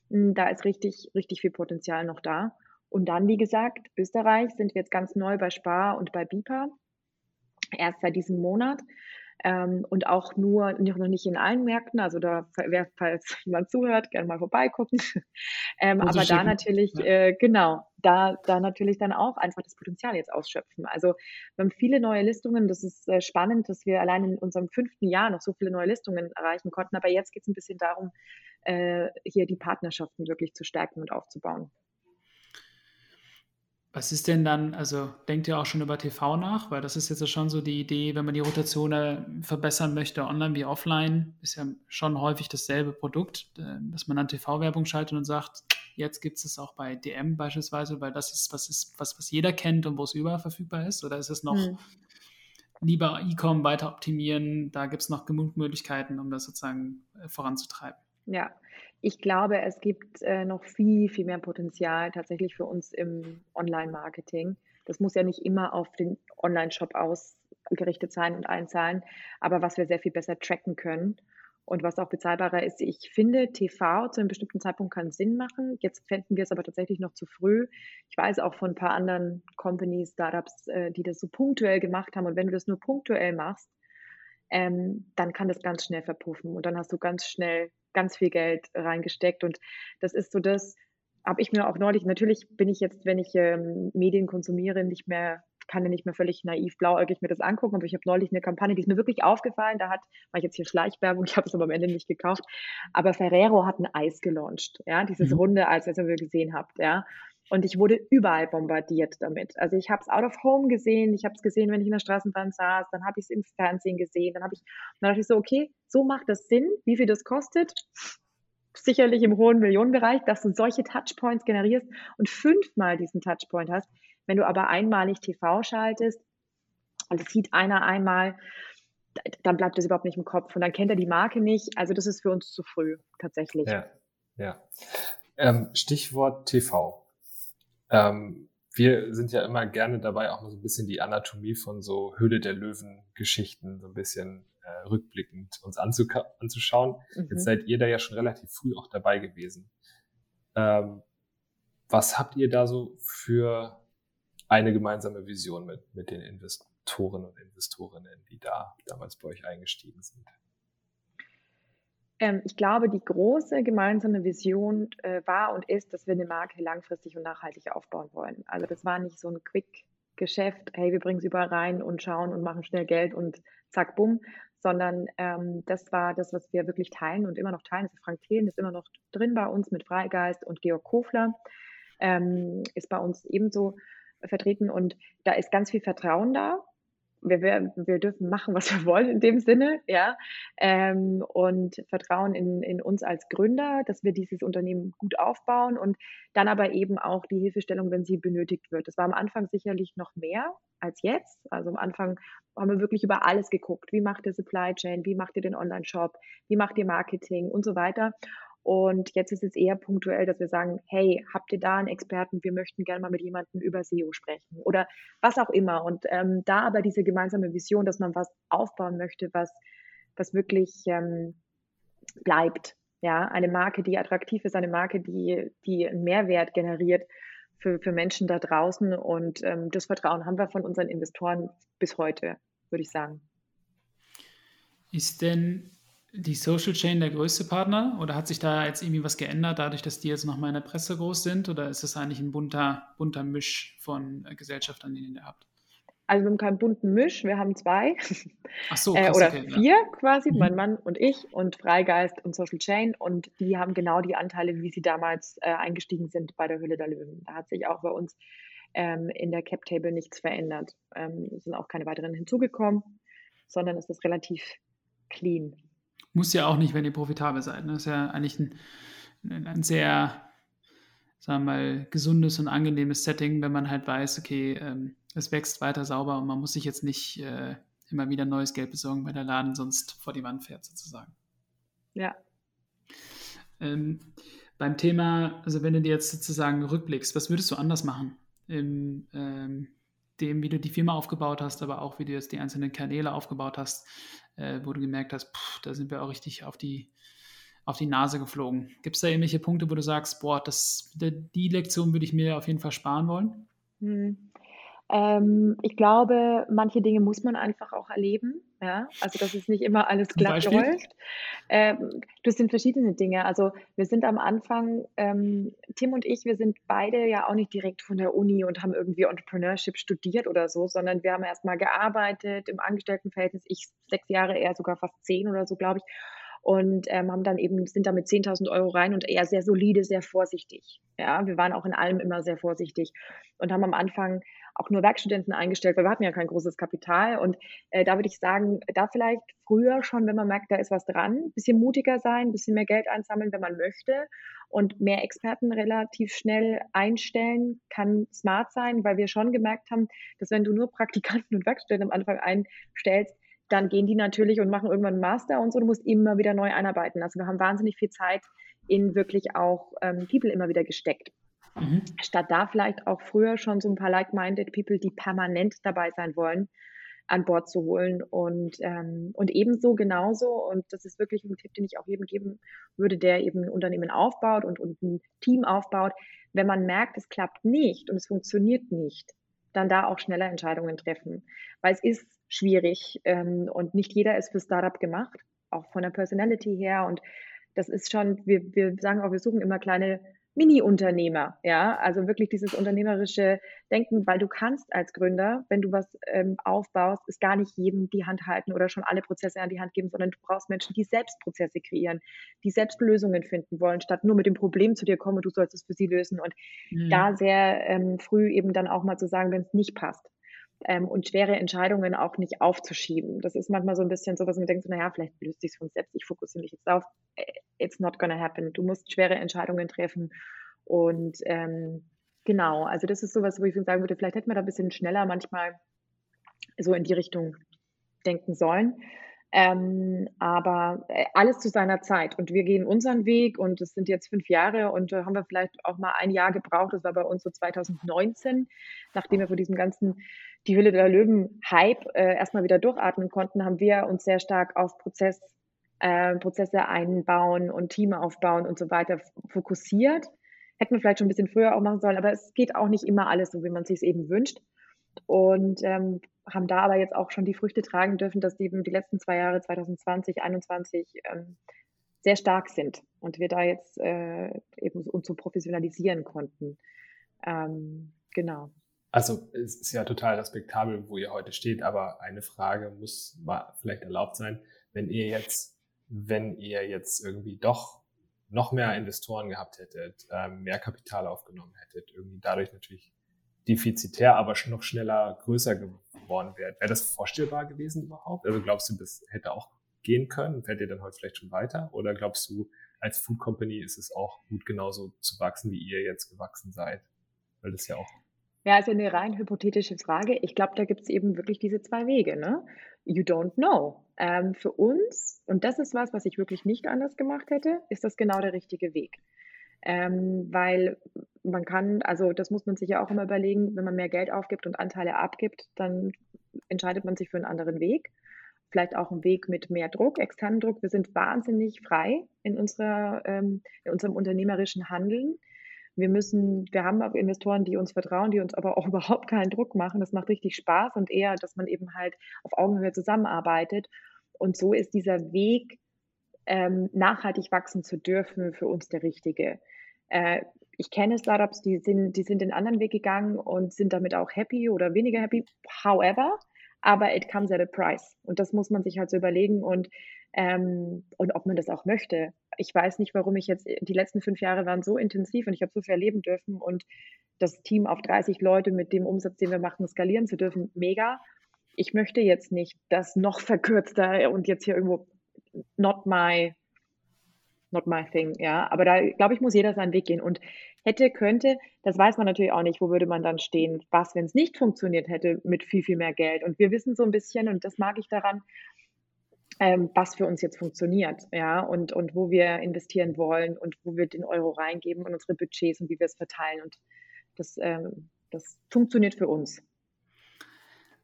Hm, da ist richtig, richtig viel Potenzial noch da. Und dann, wie gesagt, Österreich sind wir jetzt ganz neu bei Spar und bei BIPA erst seit diesem Monat. Ähm, und auch nur noch nicht in allen Märkten. Also da, wer, falls jemand zuhört, gerne mal vorbeigucken. ähm, aber da natürlich, ja. äh, genau, da, da natürlich dann auch einfach das Potenzial jetzt ausschöpfen. Also wir haben viele neue Listungen. Das ist äh, spannend, dass wir allein in unserem fünften Jahr noch so viele neue Listungen erreichen konnten. Aber jetzt geht es ein bisschen darum, äh, hier die Partnerschaften wirklich zu stärken und aufzubauen. Was ist denn dann, also denkt ihr auch schon über TV nach? Weil das ist jetzt schon so die Idee, wenn man die Rotation verbessern möchte, online wie offline, ist ja schon häufig dasselbe Produkt, äh, dass man dann TV-Werbung schaltet und sagt, Jetzt gibt es es auch bei DM beispielsweise, weil das ist was, ist, was, was jeder kennt und wo es überall verfügbar ist? Oder ist es noch hm. lieber E-Com weiter optimieren? Da gibt es noch genug Möglichkeiten, um das sozusagen äh, voranzutreiben. Ja, ich glaube, es gibt äh, noch viel, viel mehr Potenzial tatsächlich für uns im Online-Marketing. Das muss ja nicht immer auf den Online-Shop ausgerichtet sein und einzahlen, aber was wir sehr viel besser tracken können und was auch bezahlbarer ist. Ich finde, TV zu einem bestimmten Zeitpunkt kann Sinn machen. Jetzt fänden wir es aber tatsächlich noch zu früh. Ich weiß auch von ein paar anderen Companies, Startups, äh, die das so punktuell gemacht haben. Und wenn du das nur punktuell machst, ähm, dann kann das ganz schnell verpuffen und dann hast du ganz schnell ganz viel Geld reingesteckt. Und das ist so das, habe ich mir auch neulich, natürlich bin ich jetzt, wenn ich ähm, Medien konsumiere, nicht mehr, kann ja nicht mehr völlig naiv blauäugig mir das angucken, aber ich habe neulich eine Kampagne, die ist mir wirklich aufgefallen, da hat, war ich jetzt hier Schleichwerbung, ich habe es aber am Ende nicht gekauft, aber Ferrero hat ein Eis gelauncht, ja, dieses mhm. runde Eis, das ihr gesehen habt, ja. Und ich wurde überall bombardiert damit. Also ich habe es out of home gesehen, ich habe es gesehen, wenn ich in der Straßenbahn saß, dann habe ich es im Fernsehen gesehen, dann habe ich, dann dachte ich so, okay, so macht das Sinn, wie viel das kostet sicherlich im hohen Millionenbereich, dass du solche Touchpoints generierst und fünfmal diesen Touchpoint hast. Wenn du aber einmalig TV schaltest und es sieht einer einmal, dann bleibt das überhaupt nicht im Kopf und dann kennt er die Marke nicht. Also das ist für uns zu früh tatsächlich. Ja, ja. Ähm, Stichwort TV. Ähm, wir sind ja immer gerne dabei, auch so ein bisschen die Anatomie von so Höhle der Löwen Geschichten so ein bisschen äh, rückblickend uns anzuschauen. Mhm. Jetzt seid ihr da ja schon relativ früh auch dabei gewesen. Ähm, was habt ihr da so für eine gemeinsame Vision mit, mit den Investoren und Investorinnen, die da damals bei euch eingestiegen sind? Ähm, ich glaube, die große gemeinsame Vision äh, war und ist, dass wir eine Marke langfristig und nachhaltig aufbauen wollen. Also das war nicht so ein Quick-Geschäft, hey, wir bringen es überall rein und schauen und machen schnell Geld und zack, bumm, sondern ähm, das war das, was wir wirklich teilen und immer noch teilen. Also Frank Thelen ist immer noch drin bei uns mit Freigeist und Georg Kofler ähm, ist bei uns ebenso vertreten und da ist ganz viel Vertrauen da wir, wir, wir dürfen machen, was wir wollen in dem Sinne, ja. Ähm, und Vertrauen in, in uns als Gründer, dass wir dieses Unternehmen gut aufbauen und dann aber eben auch die Hilfestellung, wenn sie benötigt wird. Das war am Anfang sicherlich noch mehr als jetzt. Also am Anfang haben wir wirklich über alles geguckt. Wie macht ihr Supply Chain? Wie macht ihr den Online-Shop? Wie macht ihr Marketing und so weiter? Und jetzt ist es eher punktuell, dass wir sagen, hey, habt ihr da einen Experten? Wir möchten gerne mal mit jemandem über SEO sprechen oder was auch immer. Und ähm, da aber diese gemeinsame Vision, dass man was aufbauen möchte, was, was wirklich ähm, bleibt. Ja, eine Marke, die attraktiv ist, eine Marke, die, die einen Mehrwert generiert für, für Menschen da draußen. Und ähm, das Vertrauen haben wir von unseren Investoren bis heute, würde ich sagen. Ist denn die Social Chain der größte Partner oder hat sich da jetzt irgendwie was geändert, dadurch, dass die jetzt nochmal in der Presse groß sind oder ist es eigentlich ein bunter, bunter Misch von äh, Gesellschaftern, den ihr habt? Also wir haben keinen bunten Misch, wir haben zwei. Ach so, äh, oder okay, vier ja. quasi, mhm. mein Mann und ich und Freigeist und Social Chain und die haben genau die Anteile, wie sie damals äh, eingestiegen sind bei der Hülle der Löwen. Da hat sich auch bei uns ähm, in der Cap Table nichts verändert. Ähm, es sind auch keine weiteren hinzugekommen, sondern es ist relativ clean. Muss ja auch nicht, wenn ihr profitabel seid. Ne? Das ist ja eigentlich ein, ein sehr, sagen wir mal, gesundes und angenehmes Setting, wenn man halt weiß, okay, ähm, es wächst weiter sauber und man muss sich jetzt nicht äh, immer wieder neues Geld besorgen, weil der Laden sonst vor die Wand fährt, sozusagen. Ja. Ähm, beim Thema, also wenn du dir jetzt sozusagen rückblickst, was würdest du anders machen? Im, ähm, dem, wie du die Firma aufgebaut hast, aber auch wie du jetzt die einzelnen Kanäle aufgebaut hast, äh, wo du gemerkt hast, pff, da sind wir auch richtig auf die, auf die Nase geflogen. Gibt es da irgendwelche Punkte, wo du sagst, boah, das, die Lektion würde ich mir auf jeden Fall sparen wollen? Hm. Ähm, ich glaube, manche Dinge muss man einfach auch erleben. Ja? Also, dass es nicht immer alles glatt läuft. Ähm, das sind verschiedene Dinge. Also, wir sind am Anfang, ähm, Tim und ich, wir sind beide ja auch nicht direkt von der Uni und haben irgendwie Entrepreneurship studiert oder so, sondern wir haben erstmal gearbeitet im Angestelltenverhältnis. Ich sechs Jahre, eher sogar fast zehn oder so, glaube ich. Und ähm, haben dann eben, sind damit 10.000 Euro rein und eher sehr solide, sehr vorsichtig. Ja, wir waren auch in allem immer sehr vorsichtig und haben am Anfang auch nur Werkstudenten eingestellt, weil wir hatten ja kein großes Kapital. Und äh, da würde ich sagen, da vielleicht früher schon, wenn man merkt, da ist was dran, bisschen mutiger sein, ein bisschen mehr Geld einsammeln, wenn man möchte und mehr Experten relativ schnell einstellen, kann smart sein, weil wir schon gemerkt haben, dass wenn du nur Praktikanten und Werkstudenten am Anfang einstellst, dann gehen die natürlich und machen irgendwann einen Master und so. Du musst immer wieder neu einarbeiten. Also wir haben wahnsinnig viel Zeit in wirklich auch ähm, People immer wieder gesteckt. Mhm. Statt da vielleicht auch früher schon so ein paar like-minded People, die permanent dabei sein wollen, an Bord zu holen. Und, ähm, und ebenso genauso, und das ist wirklich ein Tipp, den ich auch jedem geben würde, der eben ein Unternehmen aufbaut und, und ein Team aufbaut, wenn man merkt, es klappt nicht und es funktioniert nicht, dann da auch schneller Entscheidungen treffen. Weil es ist schwierig ähm, und nicht jeder ist für Startup gemacht, auch von der Personality her. Und das ist schon, wir, wir sagen auch, wir suchen immer kleine Mini-Unternehmer, ja, also wirklich dieses unternehmerische Denken, weil du kannst als Gründer, wenn du was ähm, aufbaust, ist gar nicht jedem die Hand halten oder schon alle Prozesse an die Hand geben, sondern du brauchst Menschen, die selbst Prozesse kreieren, die selbst Lösungen finden wollen, statt nur mit dem Problem zu dir kommen und du sollst es für sie lösen und mhm. da sehr ähm, früh eben dann auch mal zu sagen, wenn es nicht passt. Ähm, und schwere Entscheidungen auch nicht aufzuschieben. Das ist manchmal so ein bisschen so, was man denkt, so, naja, vielleicht löst sich von selbst, ich fokussiere mich jetzt auf, äh, it's not gonna happen. Du musst schwere Entscheidungen treffen und ähm, genau, also das ist sowas, wo ich sagen würde, vielleicht hätten wir da ein bisschen schneller manchmal so in die Richtung denken sollen. Ähm, aber äh, alles zu seiner Zeit. Und wir gehen unseren Weg und es sind jetzt fünf Jahre und äh, haben wir vielleicht auch mal ein Jahr gebraucht. Das war bei uns so 2019, nachdem wir vor diesem ganzen die Hülle der Löwen-Hype äh, erstmal wieder durchatmen konnten, haben wir uns sehr stark auf Prozess, äh, Prozesse einbauen und Team aufbauen und so weiter fokussiert. Hätten wir vielleicht schon ein bisschen früher auch machen sollen, aber es geht auch nicht immer alles so, wie man sich es eben wünscht. Und ähm, haben da aber jetzt auch schon die Früchte tragen dürfen, dass die, die letzten zwei Jahre 2020, 2021 ähm, sehr stark sind und wir da jetzt äh, eben uns so professionalisieren konnten. Ähm, genau. Also es ist ja total respektabel, wo ihr heute steht, aber eine Frage muss vielleicht erlaubt sein, wenn ihr jetzt, wenn ihr jetzt irgendwie doch noch mehr Investoren gehabt hättet, ähm, mehr Kapital aufgenommen hättet, irgendwie dadurch natürlich defizitär, aber noch schneller größer geworden wäre. Wäre das vorstellbar gewesen überhaupt? Also glaubst du, das hätte auch gehen können? Fährt ihr dann heute vielleicht schon weiter? Oder glaubst du, als Food Company ist es auch gut genauso zu wachsen, wie ihr jetzt gewachsen seid? Weil das ja auch ja, also eine rein hypothetische Frage. Ich glaube, da gibt es eben wirklich diese zwei Wege. Ne? You don't know. Ähm, für uns, und das ist was, was ich wirklich nicht anders gemacht hätte, ist das genau der richtige Weg. Ähm, weil man kann, also das muss man sich ja auch immer überlegen, wenn man mehr Geld aufgibt und Anteile abgibt, dann entscheidet man sich für einen anderen Weg. Vielleicht auch einen Weg mit mehr Druck, externen Druck. Wir sind wahnsinnig frei in, unserer, ähm, in unserem unternehmerischen Handeln. Wir müssen, wir haben auch Investoren, die uns vertrauen, die uns aber auch überhaupt keinen Druck machen. Das macht richtig Spaß und eher, dass man eben halt auf Augenhöhe zusammenarbeitet. Und so ist dieser Weg, ähm, nachhaltig wachsen zu dürfen, für uns der richtige. Äh, ich kenne Startups, die sind, die sind den anderen Weg gegangen und sind damit auch happy oder weniger happy. However, aber it comes at a price. Und das muss man sich halt so überlegen und, ähm, und ob man das auch möchte ich weiß nicht, warum ich jetzt, die letzten fünf Jahre waren so intensiv und ich habe so viel erleben dürfen und das Team auf 30 Leute mit dem Umsatz, den wir machen, skalieren zu dürfen, mega. Ich möchte jetzt nicht das noch verkürzter und jetzt hier irgendwo not my, not my thing, ja. Aber da, glaube ich, muss jeder seinen Weg gehen und hätte, könnte, das weiß man natürlich auch nicht, wo würde man dann stehen. Was, wenn es nicht funktioniert hätte mit viel, viel mehr Geld? Und wir wissen so ein bisschen, und das mag ich daran, ähm, was für uns jetzt funktioniert, ja, und, und wo wir investieren wollen und wo wir den Euro reingeben und unsere Budgets und wie wir es verteilen. Und das, ähm, das funktioniert für uns.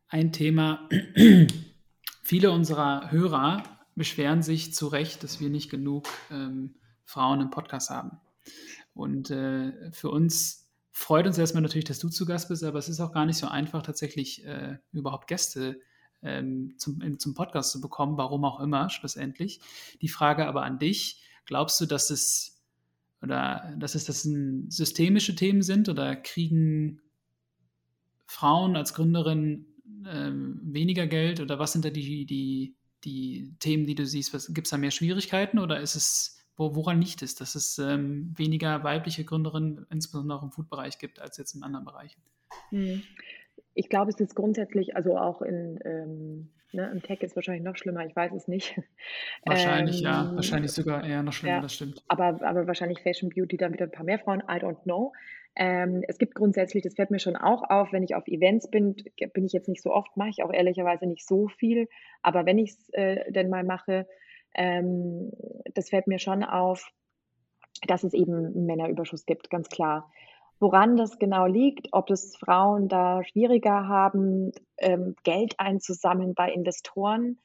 Ein Thema, viele unserer Hörer beschweren sich zu Recht, dass wir nicht genug ähm, Frauen im Podcast haben. Und äh, für uns freut uns erstmal natürlich, dass du zu Gast bist, aber es ist auch gar nicht so einfach, tatsächlich äh, überhaupt Gäste ähm, zum, zum Podcast zu bekommen, warum auch immer, schlussendlich. Die Frage aber an dich, glaubst du, dass es oder dass es das systemische Themen sind oder kriegen Frauen als Gründerin ähm, weniger Geld oder was sind da die, die die Themen, die du siehst? Gibt es da mehr Schwierigkeiten oder ist es, wo, woran liegt es, dass es ähm, weniger weibliche Gründerinnen, insbesondere auch im Food-Bereich gibt, als jetzt in anderen Bereichen? Hm. Ich glaube, es ist grundsätzlich, also auch in, ähm, ne, im Tech ist wahrscheinlich noch schlimmer, ich weiß es nicht. Wahrscheinlich, ähm, ja, wahrscheinlich sogar eher noch schlimmer, ja, das stimmt. Aber, aber wahrscheinlich Fashion Beauty dann wieder ein paar mehr Frauen, I don't know. Ähm, es gibt grundsätzlich, das fällt mir schon auch auf, wenn ich auf Events bin, bin ich jetzt nicht so oft, mache ich auch ehrlicherweise nicht so viel, aber wenn ich es äh, denn mal mache, ähm, das fällt mir schon auf, dass es eben einen Männerüberschuss gibt, ganz klar. Woran das genau liegt, ob es Frauen da schwieriger haben, ähm, Geld einzusammeln bei Investoren,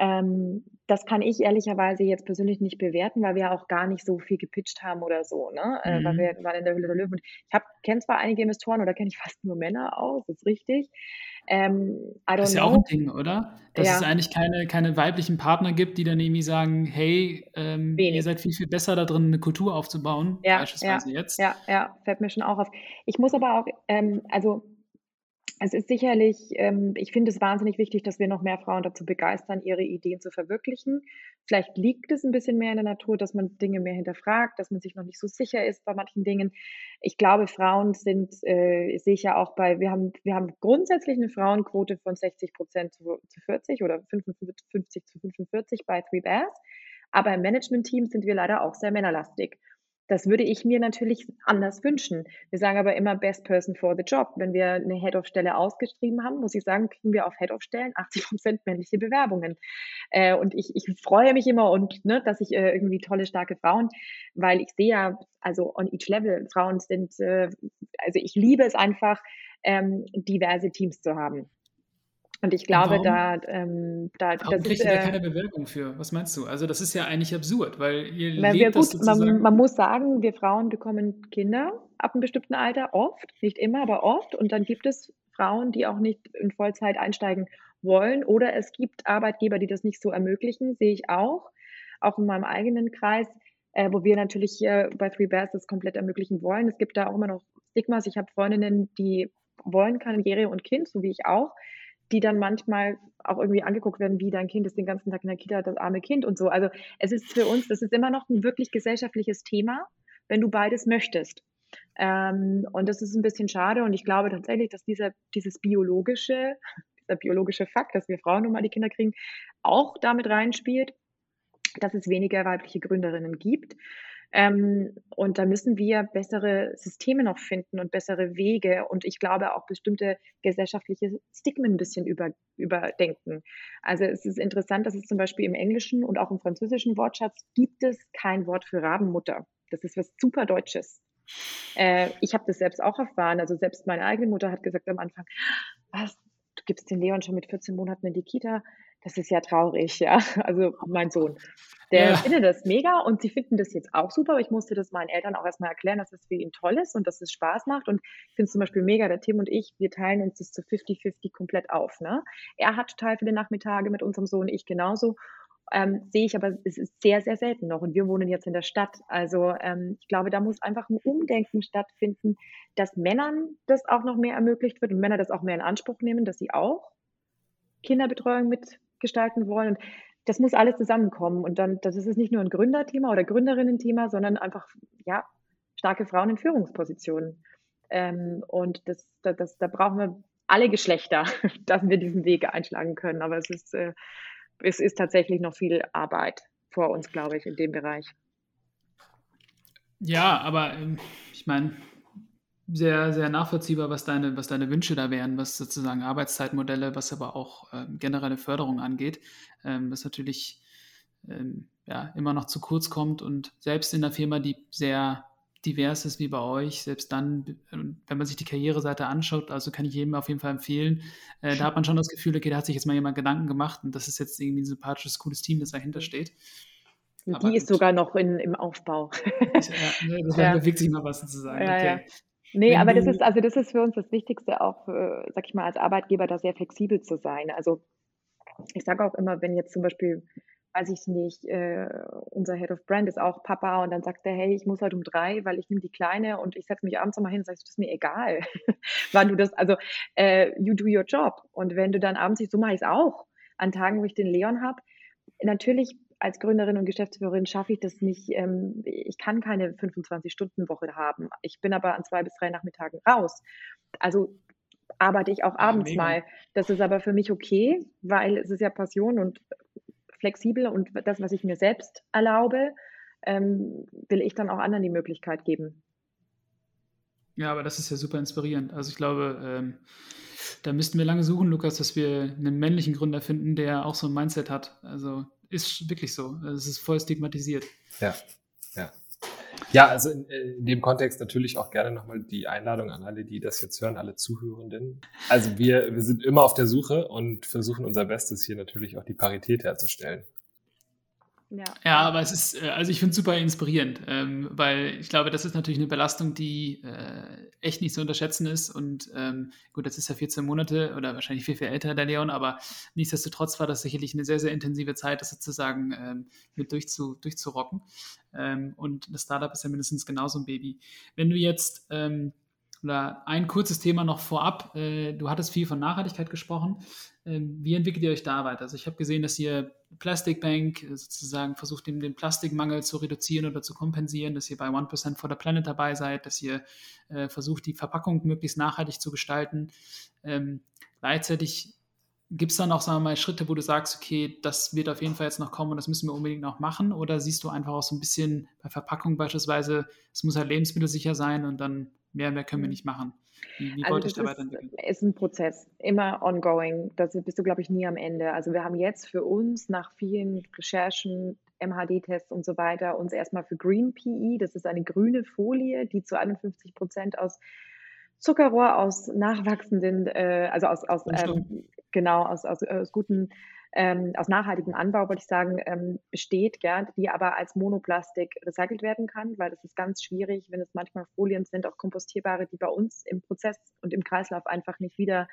ähm, das kann ich ehrlicherweise jetzt persönlich nicht bewerten, weil wir auch gar nicht so viel gepitcht haben oder so, ne? Äh, weil mhm. wir waren in der Hülle der Löwen. Ich kenne zwar einige Investoren oder kenne ich fast nur Männer aus, ist richtig. Ähm, das ist ja auch ein Ding, oder? Dass ja. es eigentlich keine, keine weiblichen Partner gibt, die dann irgendwie sagen, hey, ähm, ihr seid viel, viel besser da drin, eine Kultur aufzubauen, ja, beispielsweise ja, jetzt. Ja, ja, fällt mir schon auch auf. Ich muss aber auch, ähm, also es ist sicherlich, ähm, ich finde es wahnsinnig wichtig, dass wir noch mehr Frauen dazu begeistern, ihre Ideen zu verwirklichen. Vielleicht liegt es ein bisschen mehr in der Natur, dass man Dinge mehr hinterfragt, dass man sich noch nicht so sicher ist bei manchen Dingen. Ich glaube, Frauen sind, äh, sehe ich ja auch bei, wir haben, wir haben grundsätzlich eine Frauenquote von 60 Prozent zu, zu 40 oder 55 zu 45 bei Three Bears. Aber im Management-Team sind wir leider auch sehr männerlastig. Das würde ich mir natürlich anders wünschen. Wir sagen aber immer Best Person for the Job. Wenn wir eine Head-of-Stelle ausgeschrieben haben, muss ich sagen, kriegen wir auf Head-of-Stellen 80 Prozent männliche Bewerbungen. Äh, und ich, ich freue mich immer und ne, dass ich äh, irgendwie tolle, starke Frauen, weil ich sehe ja, also on each level, Frauen sind, äh, also ich liebe es einfach, ähm, diverse Teams zu haben. Und ich glaube, warum, da, ähm, da warum das ist, ihr da keine Bewerbung für? Was meinst du? Also das ist ja eigentlich absurd, weil ihr lebt wir gut, man, man, muss sagen, wir Frauen bekommen Kinder ab einem bestimmten Alter, oft, nicht immer, aber oft. Und dann gibt es Frauen, die auch nicht in Vollzeit einsteigen wollen. Oder es gibt Arbeitgeber, die das nicht so ermöglichen, sehe ich auch, auch in meinem eigenen Kreis, äh, wo wir natürlich hier bei Three Bears das komplett ermöglichen wollen. Es gibt da auch immer noch Stigmas. Ich habe Freundinnen, die wollen Karriere und Kind, so wie ich auch die dann manchmal auch irgendwie angeguckt werden, wie dein Kind ist den ganzen Tag in der Kita, das arme Kind und so. Also es ist für uns, das ist immer noch ein wirklich gesellschaftliches Thema, wenn du beides möchtest. Ähm, und das ist ein bisschen schade und ich glaube tatsächlich, dass dieser, dieses biologische, dieser biologische Fakt, dass wir Frauen nun mal die Kinder kriegen, auch damit reinspielt, dass es weniger weibliche Gründerinnen gibt. Ähm, und da müssen wir bessere Systeme noch finden und bessere Wege und ich glaube auch bestimmte gesellschaftliche Stigmen ein bisschen über, überdenken. Also es ist interessant, dass es zum Beispiel im Englischen und auch im französischen Wortschatz gibt es kein Wort für Rabenmutter. Das ist was super Deutsches. Äh, ich habe das selbst auch erfahren. Also selbst meine eigene Mutter hat gesagt am Anfang, was, du gibst den Leon schon mit 14 Monaten in die Kita das ist ja traurig, ja. Also mein Sohn, der ja. findet das mega und sie finden das jetzt auch super, aber ich musste das meinen Eltern auch erstmal erklären, dass es für ihn toll ist und dass es Spaß macht. Und ich finde es zum Beispiel mega, der Tim und ich, wir teilen uns das zu 50-50 komplett auf. Ne? Er hat total viele Nachmittage mit unserem Sohn, ich genauso. Ähm, sehe ich aber, es ist sehr, sehr selten noch. Und wir wohnen jetzt in der Stadt. Also ähm, ich glaube, da muss einfach ein Umdenken stattfinden, dass Männern das auch noch mehr ermöglicht wird und Männer das auch mehr in Anspruch nehmen, dass sie auch Kinderbetreuung mit gestalten wollen. Und das muss alles zusammenkommen. Und dann, das ist nicht nur ein Gründerthema oder Gründerinnen-Thema, sondern einfach, ja, starke Frauen in Führungspositionen. Ähm, und das, das, das, da brauchen wir alle Geschlechter, dass wir diesen Weg einschlagen können. Aber es ist, äh, es ist tatsächlich noch viel Arbeit vor uns, glaube ich, in dem Bereich. Ja, aber ähm, ich meine, sehr, sehr nachvollziehbar, was deine, was deine Wünsche da wären, was sozusagen Arbeitszeitmodelle, was aber auch ähm, generelle Förderung angeht, ähm, was natürlich ähm, ja, immer noch zu kurz kommt und selbst in einer Firma, die sehr divers ist wie bei euch, selbst dann, wenn man sich die Karriereseite anschaut, also kann ich jedem auf jeden Fall empfehlen, äh, da hat man schon das Gefühl, okay, da hat sich jetzt mal jemand Gedanken gemacht und das ist jetzt irgendwie ein sympathisches, cooles Team, das dahinter steht. Die ist sogar noch in, im Aufbau. ja, ne, da ja. bewegt sich mal was sozusagen. Ja, okay. Nee, aber das ist, also das ist für uns das Wichtigste, auch, für, sag ich mal, als Arbeitgeber da sehr flexibel zu sein. Also ich sage auch immer, wenn jetzt zum Beispiel, weiß ich nicht, äh, unser Head of Brand ist auch Papa und dann sagt er, hey, ich muss heute um drei, weil ich nehme die Kleine und ich setze mich abends nochmal hin und sagst, das ist mir egal, wann du das, also äh, you do your job. Und wenn du dann abends siehst, so mache ich es auch, an Tagen, wo ich den Leon habe, natürlich als Gründerin und Geschäftsführerin schaffe ich das nicht. Ähm, ich kann keine 25-Stunden-Woche haben. Ich bin aber an zwei bis drei Nachmittagen raus. Also arbeite ich auch abends ja, mal. Das ist aber für mich okay, weil es ist ja Passion und flexibel und das, was ich mir selbst erlaube, ähm, will ich dann auch anderen die Möglichkeit geben. Ja, aber das ist ja super inspirierend. Also ich glaube, ähm, da müssten wir lange suchen, Lukas, dass wir einen männlichen Gründer finden, der auch so ein Mindset hat. Also ist wirklich so. Also es ist voll stigmatisiert. Ja, ja. Ja, also in, in, dem Kontext natürlich auch gerne nochmal die Einladung an alle, die das jetzt hören, alle Zuhörenden. Also wir, wir sind immer auf der Suche und versuchen unser Bestes, hier natürlich auch die Parität herzustellen. Ja. ja, aber es ist, äh, also ich finde es super inspirierend, ähm, weil ich glaube, das ist natürlich eine Belastung, die äh, echt nicht zu unterschätzen ist. Und ähm, gut, das ist ja 14 Monate oder wahrscheinlich viel, viel älter, der Leon, aber nichtsdestotrotz war das sicherlich eine sehr, sehr intensive Zeit, das sozusagen ähm, mit durchzu, durchzurocken. Ähm, und das Startup ist ja mindestens genauso ein Baby. Wenn du jetzt ähm, oder ein kurzes Thema noch vorab. Äh, du hattest viel von Nachhaltigkeit gesprochen. Ähm, wie entwickelt ihr euch da weiter? Also ich habe gesehen, dass ihr Plastic Bank äh, sozusagen versucht, den, den, Plastikmangel zu reduzieren oder zu kompensieren, dass ihr bei 1% for the Planet dabei seid, dass ihr äh, versucht, die Verpackung möglichst nachhaltig zu gestalten. Ähm, gleichzeitig Gibt es dann auch, sagen wir mal, Schritte, wo du sagst, okay, das wird auf jeden Fall jetzt noch kommen und das müssen wir unbedingt noch machen? Oder siehst du einfach auch so ein bisschen bei Verpackung beispielsweise, es muss halt lebensmittelsicher sein und dann Mehr, mehr können wir mhm. nicht machen. Wie, wie also wollte ich da weiterentwickeln? Es ist ein Prozess, immer ongoing. Da bist du, glaube ich, nie am Ende. Also wir haben jetzt für uns nach vielen Recherchen, MHD-Tests und so weiter uns erstmal für Green PE, das ist eine grüne Folie, die zu 51 Prozent aus Zuckerrohr, aus nachwachsenden, äh, also aus, aus ähm, genau, aus, aus, aus guten ähm, aus nachhaltigem Anbau, wollte ich sagen, ähm, besteht, ja, die aber als Monoplastik recycelt werden kann, weil das ist ganz schwierig, wenn es manchmal Folien sind, auch kompostierbare, die bei uns im Prozess und im Kreislauf einfach nicht wieder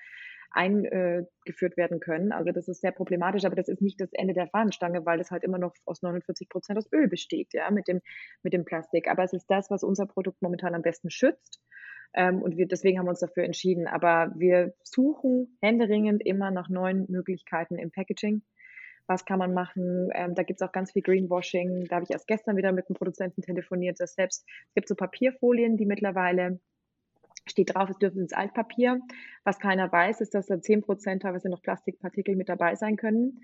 eingeführt äh, werden können. Also das ist sehr problematisch, aber das ist nicht das Ende der Fahnenstange, weil das halt immer noch aus 49 Prozent aus Öl besteht, ja, mit dem, mit dem Plastik. Aber es ist das, was unser Produkt momentan am besten schützt. Ähm, und wir, deswegen haben wir uns dafür entschieden. Aber wir suchen händeringend immer nach neuen Möglichkeiten im Packaging. Was kann man machen? Ähm, da gibt es auch ganz viel Greenwashing. Da habe ich erst gestern wieder mit einem Produzenten telefoniert. Das selbst, es gibt so Papierfolien, die mittlerweile steht drauf, es dürfen ins Altpapier. Was keiner weiß, ist, dass da 10 Prozent teilweise noch Plastikpartikel mit dabei sein können.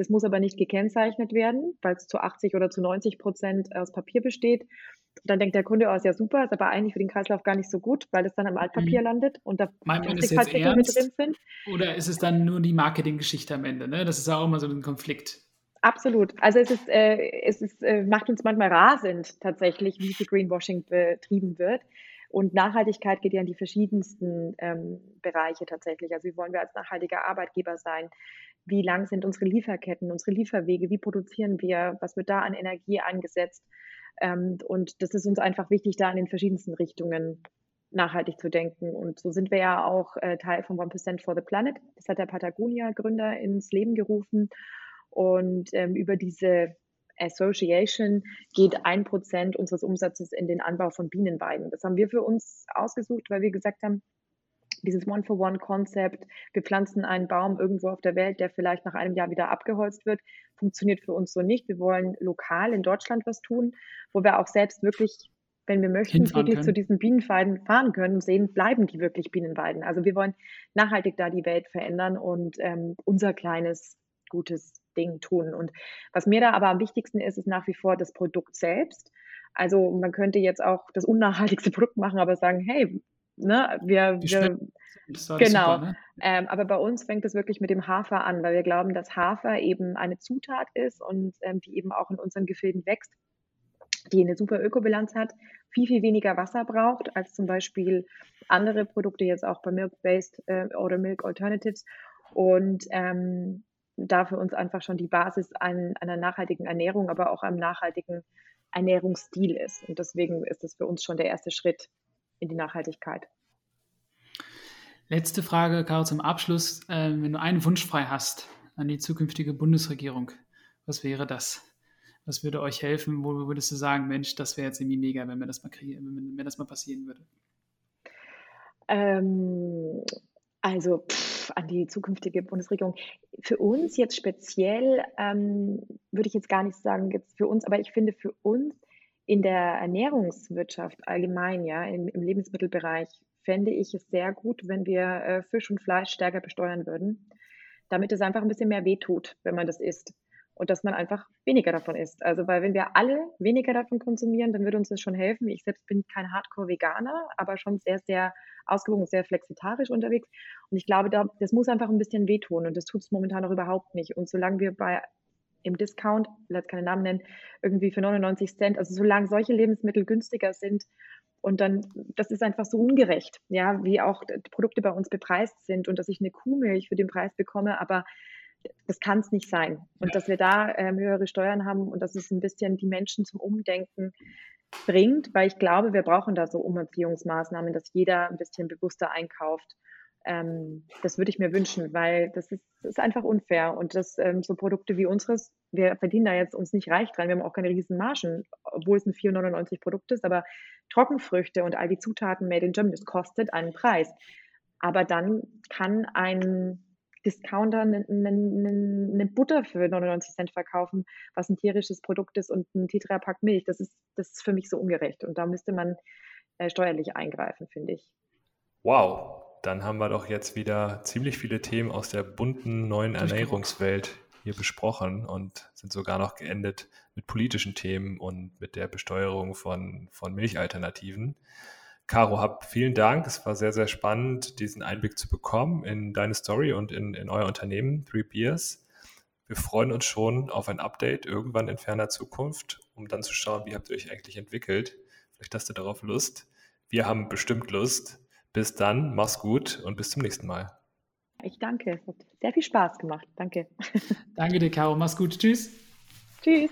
Das muss aber nicht gekennzeichnet werden, weil es zu 80 oder zu 90 Prozent aus Papier besteht. Dann denkt der Kunde, oh, ist ja super, ist aber eigentlich für den Kreislauf gar nicht so gut, weil es dann am Altpapier mhm. landet und da Plastikpartikel mit drin sind. Oder ist es dann nur die Marketinggeschichte am Ende? Ne? Das ist auch immer so ein Konflikt. Absolut. Also es ist, äh, es ist, äh, macht uns manchmal rasend tatsächlich, wie viel Greenwashing betrieben wird. Und Nachhaltigkeit geht ja in die verschiedensten ähm, Bereiche tatsächlich. Also wie wollen wir als nachhaltiger Arbeitgeber sein? Wie lang sind unsere Lieferketten, unsere Lieferwege? Wie produzieren wir? Was wird da an Energie eingesetzt? Ähm, und das ist uns einfach wichtig, da in den verschiedensten Richtungen nachhaltig zu denken. Und so sind wir ja auch äh, Teil von 1% for the Planet. Das hat der Patagonia-Gründer ins Leben gerufen. Und ähm, über diese Association geht ein Prozent unseres Umsatzes in den Anbau von Bienenweiden. Das haben wir für uns ausgesucht, weil wir gesagt haben, dieses One-for-One-Konzept, wir pflanzen einen Baum irgendwo auf der Welt, der vielleicht nach einem Jahr wieder abgeholzt wird, funktioniert für uns so nicht. Wir wollen lokal in Deutschland was tun, wo wir auch selbst wirklich, wenn wir möchten, täglich zu diesen Bienenweiden fahren können und sehen, bleiben die wirklich Bienenweiden. Also wir wollen nachhaltig da die Welt verändern und ähm, unser kleines, gutes Ding tun. Und was mir da aber am wichtigsten ist, ist nach wie vor das Produkt selbst. Also man könnte jetzt auch das unnachhaltigste Produkt machen, aber sagen, hey, Ne? Wir, wir genau. Super, ne? ähm, aber bei uns fängt es wirklich mit dem Hafer an, weil wir glauben, dass Hafer eben eine Zutat ist und ähm, die eben auch in unseren Gefilden wächst, die eine super Ökobilanz hat, viel, viel weniger Wasser braucht als zum Beispiel andere Produkte, jetzt auch bei Milk-Based äh, oder Milk Alternatives. Und ähm, da für uns einfach schon die Basis an, einer nachhaltigen Ernährung, aber auch einem nachhaltigen Ernährungsstil ist. Und deswegen ist das für uns schon der erste Schritt, in die Nachhaltigkeit. Letzte Frage, Caro, zum Abschluss. Ähm, wenn du einen Wunsch frei hast an die zukünftige Bundesregierung, was wäre das? Was würde euch helfen? Wo würdest du sagen, Mensch, das wäre jetzt irgendwie mega, wenn mir das mal, wenn mir das mal passieren würde? Ähm, also, pff an die zukünftige Bundesregierung. Für uns jetzt speziell ähm, würde ich jetzt gar nicht sagen, jetzt für uns, aber ich finde für uns in der Ernährungswirtschaft allgemein, ja, im, im Lebensmittelbereich, fände ich es sehr gut, wenn wir äh, Fisch und Fleisch stärker besteuern würden, damit es einfach ein bisschen mehr wehtut, wenn man das isst und dass man einfach weniger davon isst. Also, weil wenn wir alle weniger davon konsumieren, dann würde uns das schon helfen. Ich selbst bin kein Hardcore-Veganer, aber schon sehr, sehr ausgewogen, sehr flexitarisch unterwegs. Und ich glaube, da, das muss einfach ein bisschen wehtun und das tut es momentan noch überhaupt nicht. Und solange wir bei im Discount, ich will jetzt keine Namen nennen, irgendwie für 99 Cent, also solange solche Lebensmittel günstiger sind und dann, das ist einfach so ungerecht, ja, wie auch Produkte bei uns bepreist sind und dass ich eine Kuhmilch für den Preis bekomme, aber das kann es nicht sein. Und dass wir da ähm, höhere Steuern haben und dass es ein bisschen die Menschen zum Umdenken bringt, weil ich glaube, wir brauchen da so Umerziehungsmaßnahmen, dass jeder ein bisschen bewusster einkauft. Ähm, das würde ich mir wünschen, weil das ist, das ist einfach unfair. Und dass ähm, so Produkte wie unseres, wir verdienen da jetzt uns nicht reich dran, wir haben auch keine riesen Margen, obwohl es ein 4,99 Produkt ist, aber Trockenfrüchte und all die Zutaten made in Germany, das kostet einen Preis. Aber dann kann ein Discounter eine Butter für 99 Cent verkaufen, was ein tierisches Produkt ist und ein Tetrapack Milch. Das ist, das ist für mich so ungerecht. Und da müsste man äh, steuerlich eingreifen, finde ich. Wow, dann haben wir doch jetzt wieder ziemlich viele Themen aus der bunten neuen Ernährungswelt hier besprochen und sind sogar noch geendet mit politischen Themen und mit der Besteuerung von, von Milchalternativen. Caro Hab, vielen Dank. Es war sehr, sehr spannend, diesen Einblick zu bekommen in deine Story und in, in euer Unternehmen, Three Beers. Wir freuen uns schon auf ein Update irgendwann in ferner Zukunft, um dann zu schauen, wie habt ihr euch eigentlich entwickelt. Vielleicht hast du darauf Lust. Wir haben bestimmt Lust. Bis dann, mach's gut und bis zum nächsten Mal. Ich danke. Es hat sehr viel Spaß gemacht. Danke. Danke dir, Caro. Mach's gut. Tschüss. Tschüss.